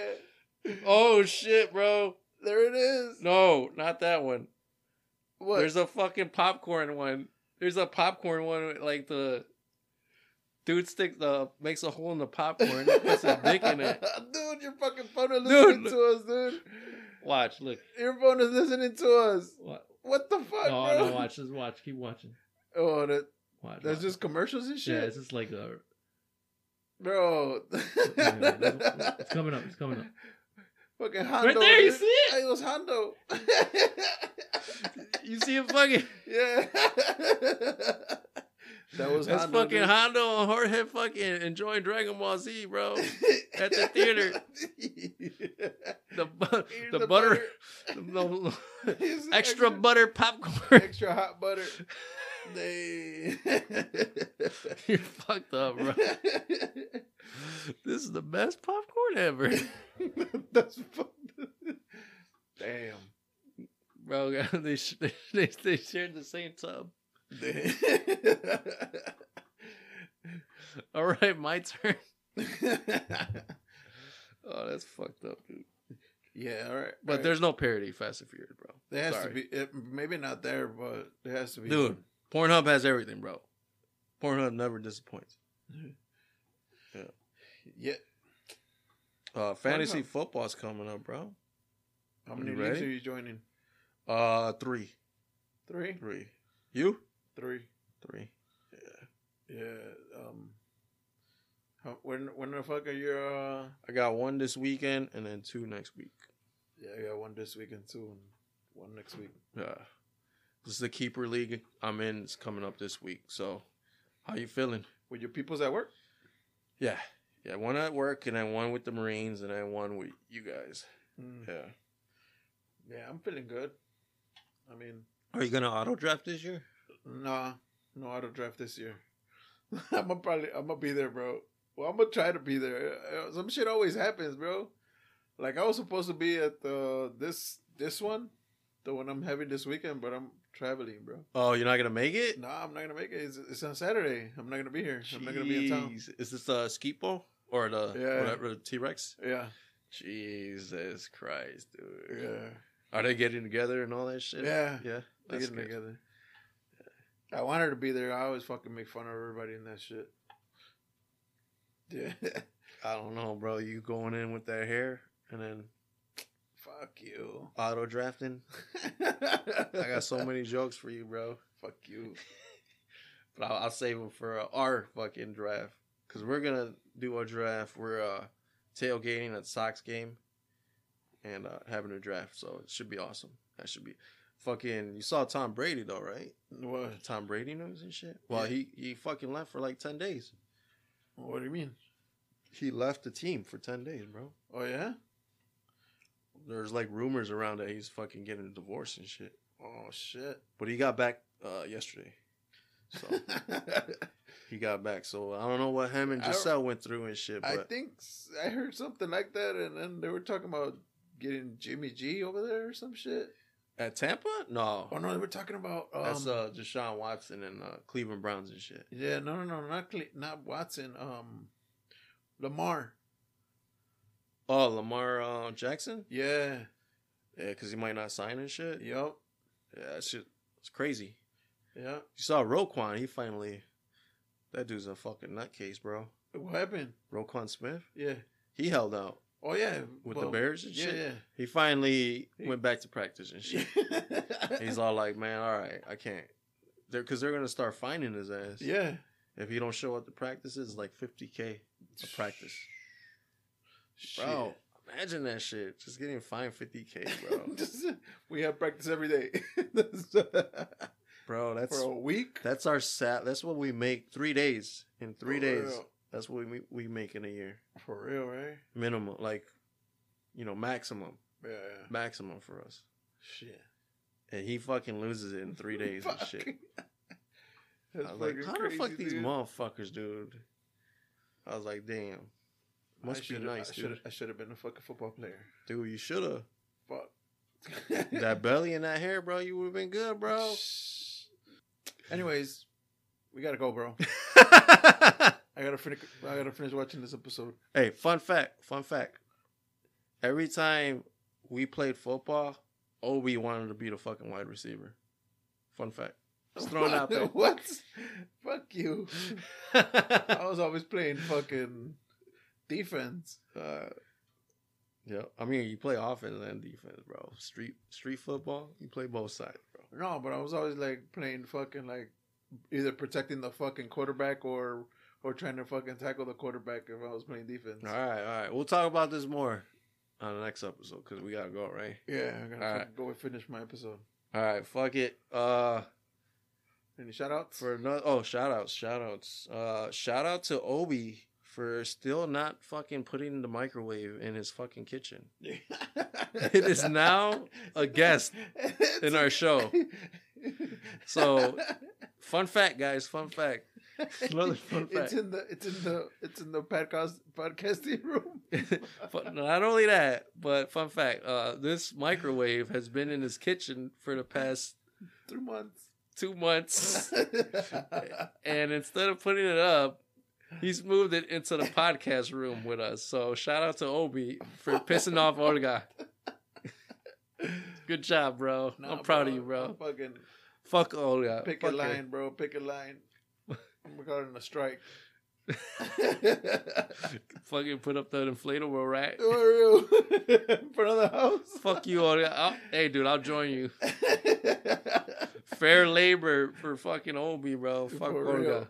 yeah, Oh shit, bro. There it is. No, not that one. What? There's a fucking popcorn one. There's a popcorn one with, like the dude stick the makes a hole in the popcorn and puts a dick in it. dude, your fucking phone is listening Dude. to us, dude. Watch, look. Your phone is listening to us. What? What the fuck, No, bro? no, watch. Just watch. Keep watching. Oh, that, Watch. that's watch. just commercials and shit. Yeah, it's just like a. bro. It's coming up. It's coming up. Fucking Hondo. Right there, you see it? It was Hondo. You see him fucking yeah. That was That's Hondo. fucking dude. Hondo and Jorge fucking enjoying Dragon Ball Z, bro. At the theater. The bu- Here's the, butter, the, the the extra butter popcorn. extra hot butter. They. You're fucked up, bro. This is the best popcorn ever, That's fucked. Damn. bro. They they, they shared the same tub. All right, my turn. Oh, that's fucked up, dude. yeah, all right. But all right. there's no parody Fast and Furious, bro. there has Sorry. to be it, maybe not there, but there has to be. Dude, Pornhub has everything, bro. Pornhub never disappoints. Yeah. Uh, fantasy Pornhub. football's coming up, bro. How many leagues are you joining? Uh, three, Three. three. You? Three. Three. Yeah. Um. How, when when the fuck are you? Uh, I got one this weekend and then two next week. yeah, I got one this weekend too, and one next week. Yeah. This is the keeper league I'm in. It's coming up this week. So, how you feeling? With your peoples at work? Yeah, yeah. One at work and then one with the Marines and then one with you guys. Mm. Yeah. Yeah, I'm feeling good. I mean, Are you gonna auto draft this year? Nah, no auto draft this year. I'm gonna probably I'm gonna be there, bro. Well, I'm gonna try to be there. Uh, Some shit always happens, bro. Like I was supposed to be at the this this one, the one I'm having this weekend, but I'm traveling, bro. Oh, you're not gonna make it? Nah, I'm not gonna make it. It's, it's on Saturday. I'm not gonna be here. I'm not gonna be in town. Jeez. Is this the skeet ball or the Yeah. whatever T Rex? Yeah, Jesus Christ, dude. yeah, Are they getting together and all that shit? yeah. Yeah. They getting good. together. I want her to be there. I always fucking make fun of everybody in that shit. Yeah. I don't know, bro. You going in with that hair and then Fuck you. auto drafting? I got so many jokes for you, bro. Fuck you. But I'll, I'll save them for uh, our fucking draft because we're gonna do a draft. We're uh, tailgating at Sox game and uh, having a draft, so it should be awesome. That should be fucking. You saw Tom Brady though, right? What? Tom Brady news and shit. Well, Yeah. he he fucking left for like ten days. What do you mean? He left the team for ten days, bro. Oh yeah. There's like rumors around that he's fucking getting a divorce and shit. Oh shit. But he got back uh, yesterday. So he got back. So I don't know what him and Gisele went through and shit. I think I heard something like that, and then they were talking about getting Jimmy G over there or some shit. At Tampa, no, Oh no, they were talking about. Um, that's uh, Deshaun Watson and uh, Cleveland Browns and shit. Yeah, no, no, no, not Cle- not Watson. Um, Lamar. Oh, Lamar uh, Jackson. Yeah. Yeah, because he might not sign and shit. Yep. Yeah, that shit. It's crazy. Yeah. You saw Roquan. He finally. That dude's a fucking nutcase, bro. What happened? Roquan Smith. Yeah. He held out Oh yeah. with the Bears and Yeah, shit. He finally He- went back to practice and shit. He's all like, "Man, all right, I can't." They're because they're gonna start finding his ass. yeah. If he don't show up to practices, it's like fifty k a practice, Shit. bro. Imagine that shit. Just getting fined fifty k, bro. we have practice every day. bro, that's For a week. that's our sat. That's what we make three days in three days. real. That's what we we make in a year For real, right? minimum. Like, you know, maximum, Yeah. maximum for us. Shit. And he fucking loses it in three days and shit. That's I was like, how the fuck crazy, these motherfuckers, dude? I was like, damn. Must be nice, I dude. should I should have been a fucking football player. Dude, you should have. Fuck. that belly and that hair, bro, you would have been good, bro. Anyways, we gotta go, bro. I gotta finish. I gotta finish watching this episode. hey, fun fact, fun fact. every time we played football, Obi wanted to be the fucking wide receiver. Fun fact. Just throwing out there. what? Fuck you. I was always playing fucking defense. uh, yeah, I mean, you play offense and defense, bro. Street street football, you play both sides, bro. No, but I was always like playing fucking like either protecting the fucking quarterback or or trying to fucking tackle the quarterback if I was playing defense. All right, all right. We'll talk about this more on the next episode because we gotta go, right? Yeah, I gotta right. go and finish my episode. All right, fuck it. Uh, Any shout outs? for another oh, shout outs, shout outs. Uh, shout out to Obi for still not fucking putting the microwave in his fucking kitchen. It is now a guest in our show. So, Fun fact, guys. Fun fact. Another fun fact. It's in the it's in the it's in the podcast podcasting room. But not only that, but fun fact: uh, this microwave has been in his kitchen for the past Three months. two months, and instead of putting it up, he's moved it into the podcast room with us. So shout out to Obi for pissing off Olga. Good job, bro. Nah, I'm proud of you, I'm bro. fucking Fuck Olga. pick Fuck a line, bro. Pick a line. I'm regarding a strike. Fucking put up that inflatable rat. Oreo in front of the house. Fuck you, Olga. I'll, hey, dude, I'll join you. Fair labor for fucking Obi, bro. Fuck Olga.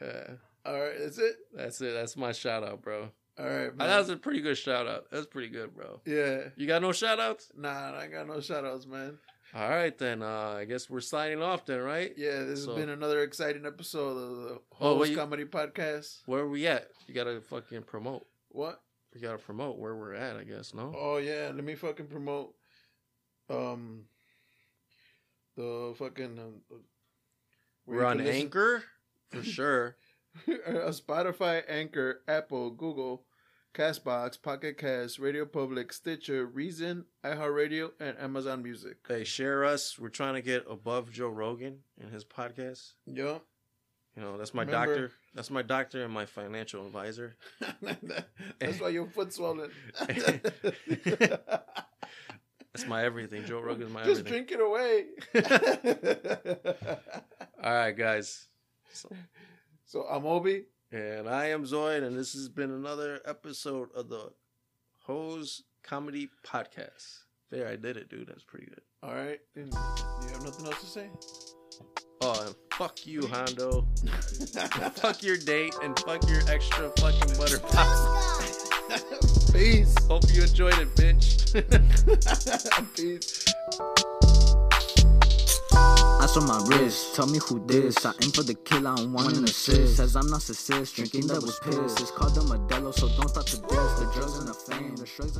Yeah, All right, that's it. that's it. That's my shout out, bro. All right, man. That was a pretty good shout out. That's pretty good, bro. yeah. You got no shout outs? Nah, I got no shout outs, man. All right, then. Uh, I guess we're signing off then, right? Yeah, this So- has been another exciting episode of the Oh, Host wait, you- Comedy Podcast. Where are we at? You gotta fucking promote. What? You gotta promote where we're at, I guess, no? Oh yeah, let me fucking promote. Um, the fucking. Um, we're on Anchor, for sure. uh, Spotify, Anchor, Apple, Google, Castbox, Pocket Cast, Radio Public, Stitcher, Reason, iHeartRadio, and Amazon Music. Hey, share us. We're trying to get above Joe Rogan and his podcast. Yo, You know, that's my Remember- doctor. That's my doctor and my financial advisor. that's why your foot's swollen. That's my everything. Joe Rogan's my Just everything. drink it away. All right, guys. So, so I'm Obi. and I am Zoid, and this has been another episode of the Hose Comedy Podcast. There, I did it, dude. That's pretty good. All right. And you have nothing else to say? Oh, fuck you, Hondo. fuck your date, and fuck your extra fucking butter. Peace. Hope you enjoyed it, bitch. Peace. On my wrist, tell me who this. I aim for the kill, I don't want an assist. Says I'm narcissist, drinking that was piss. It's called the Modelo, so don't start to diss. The drugs and the fame, the shrugs.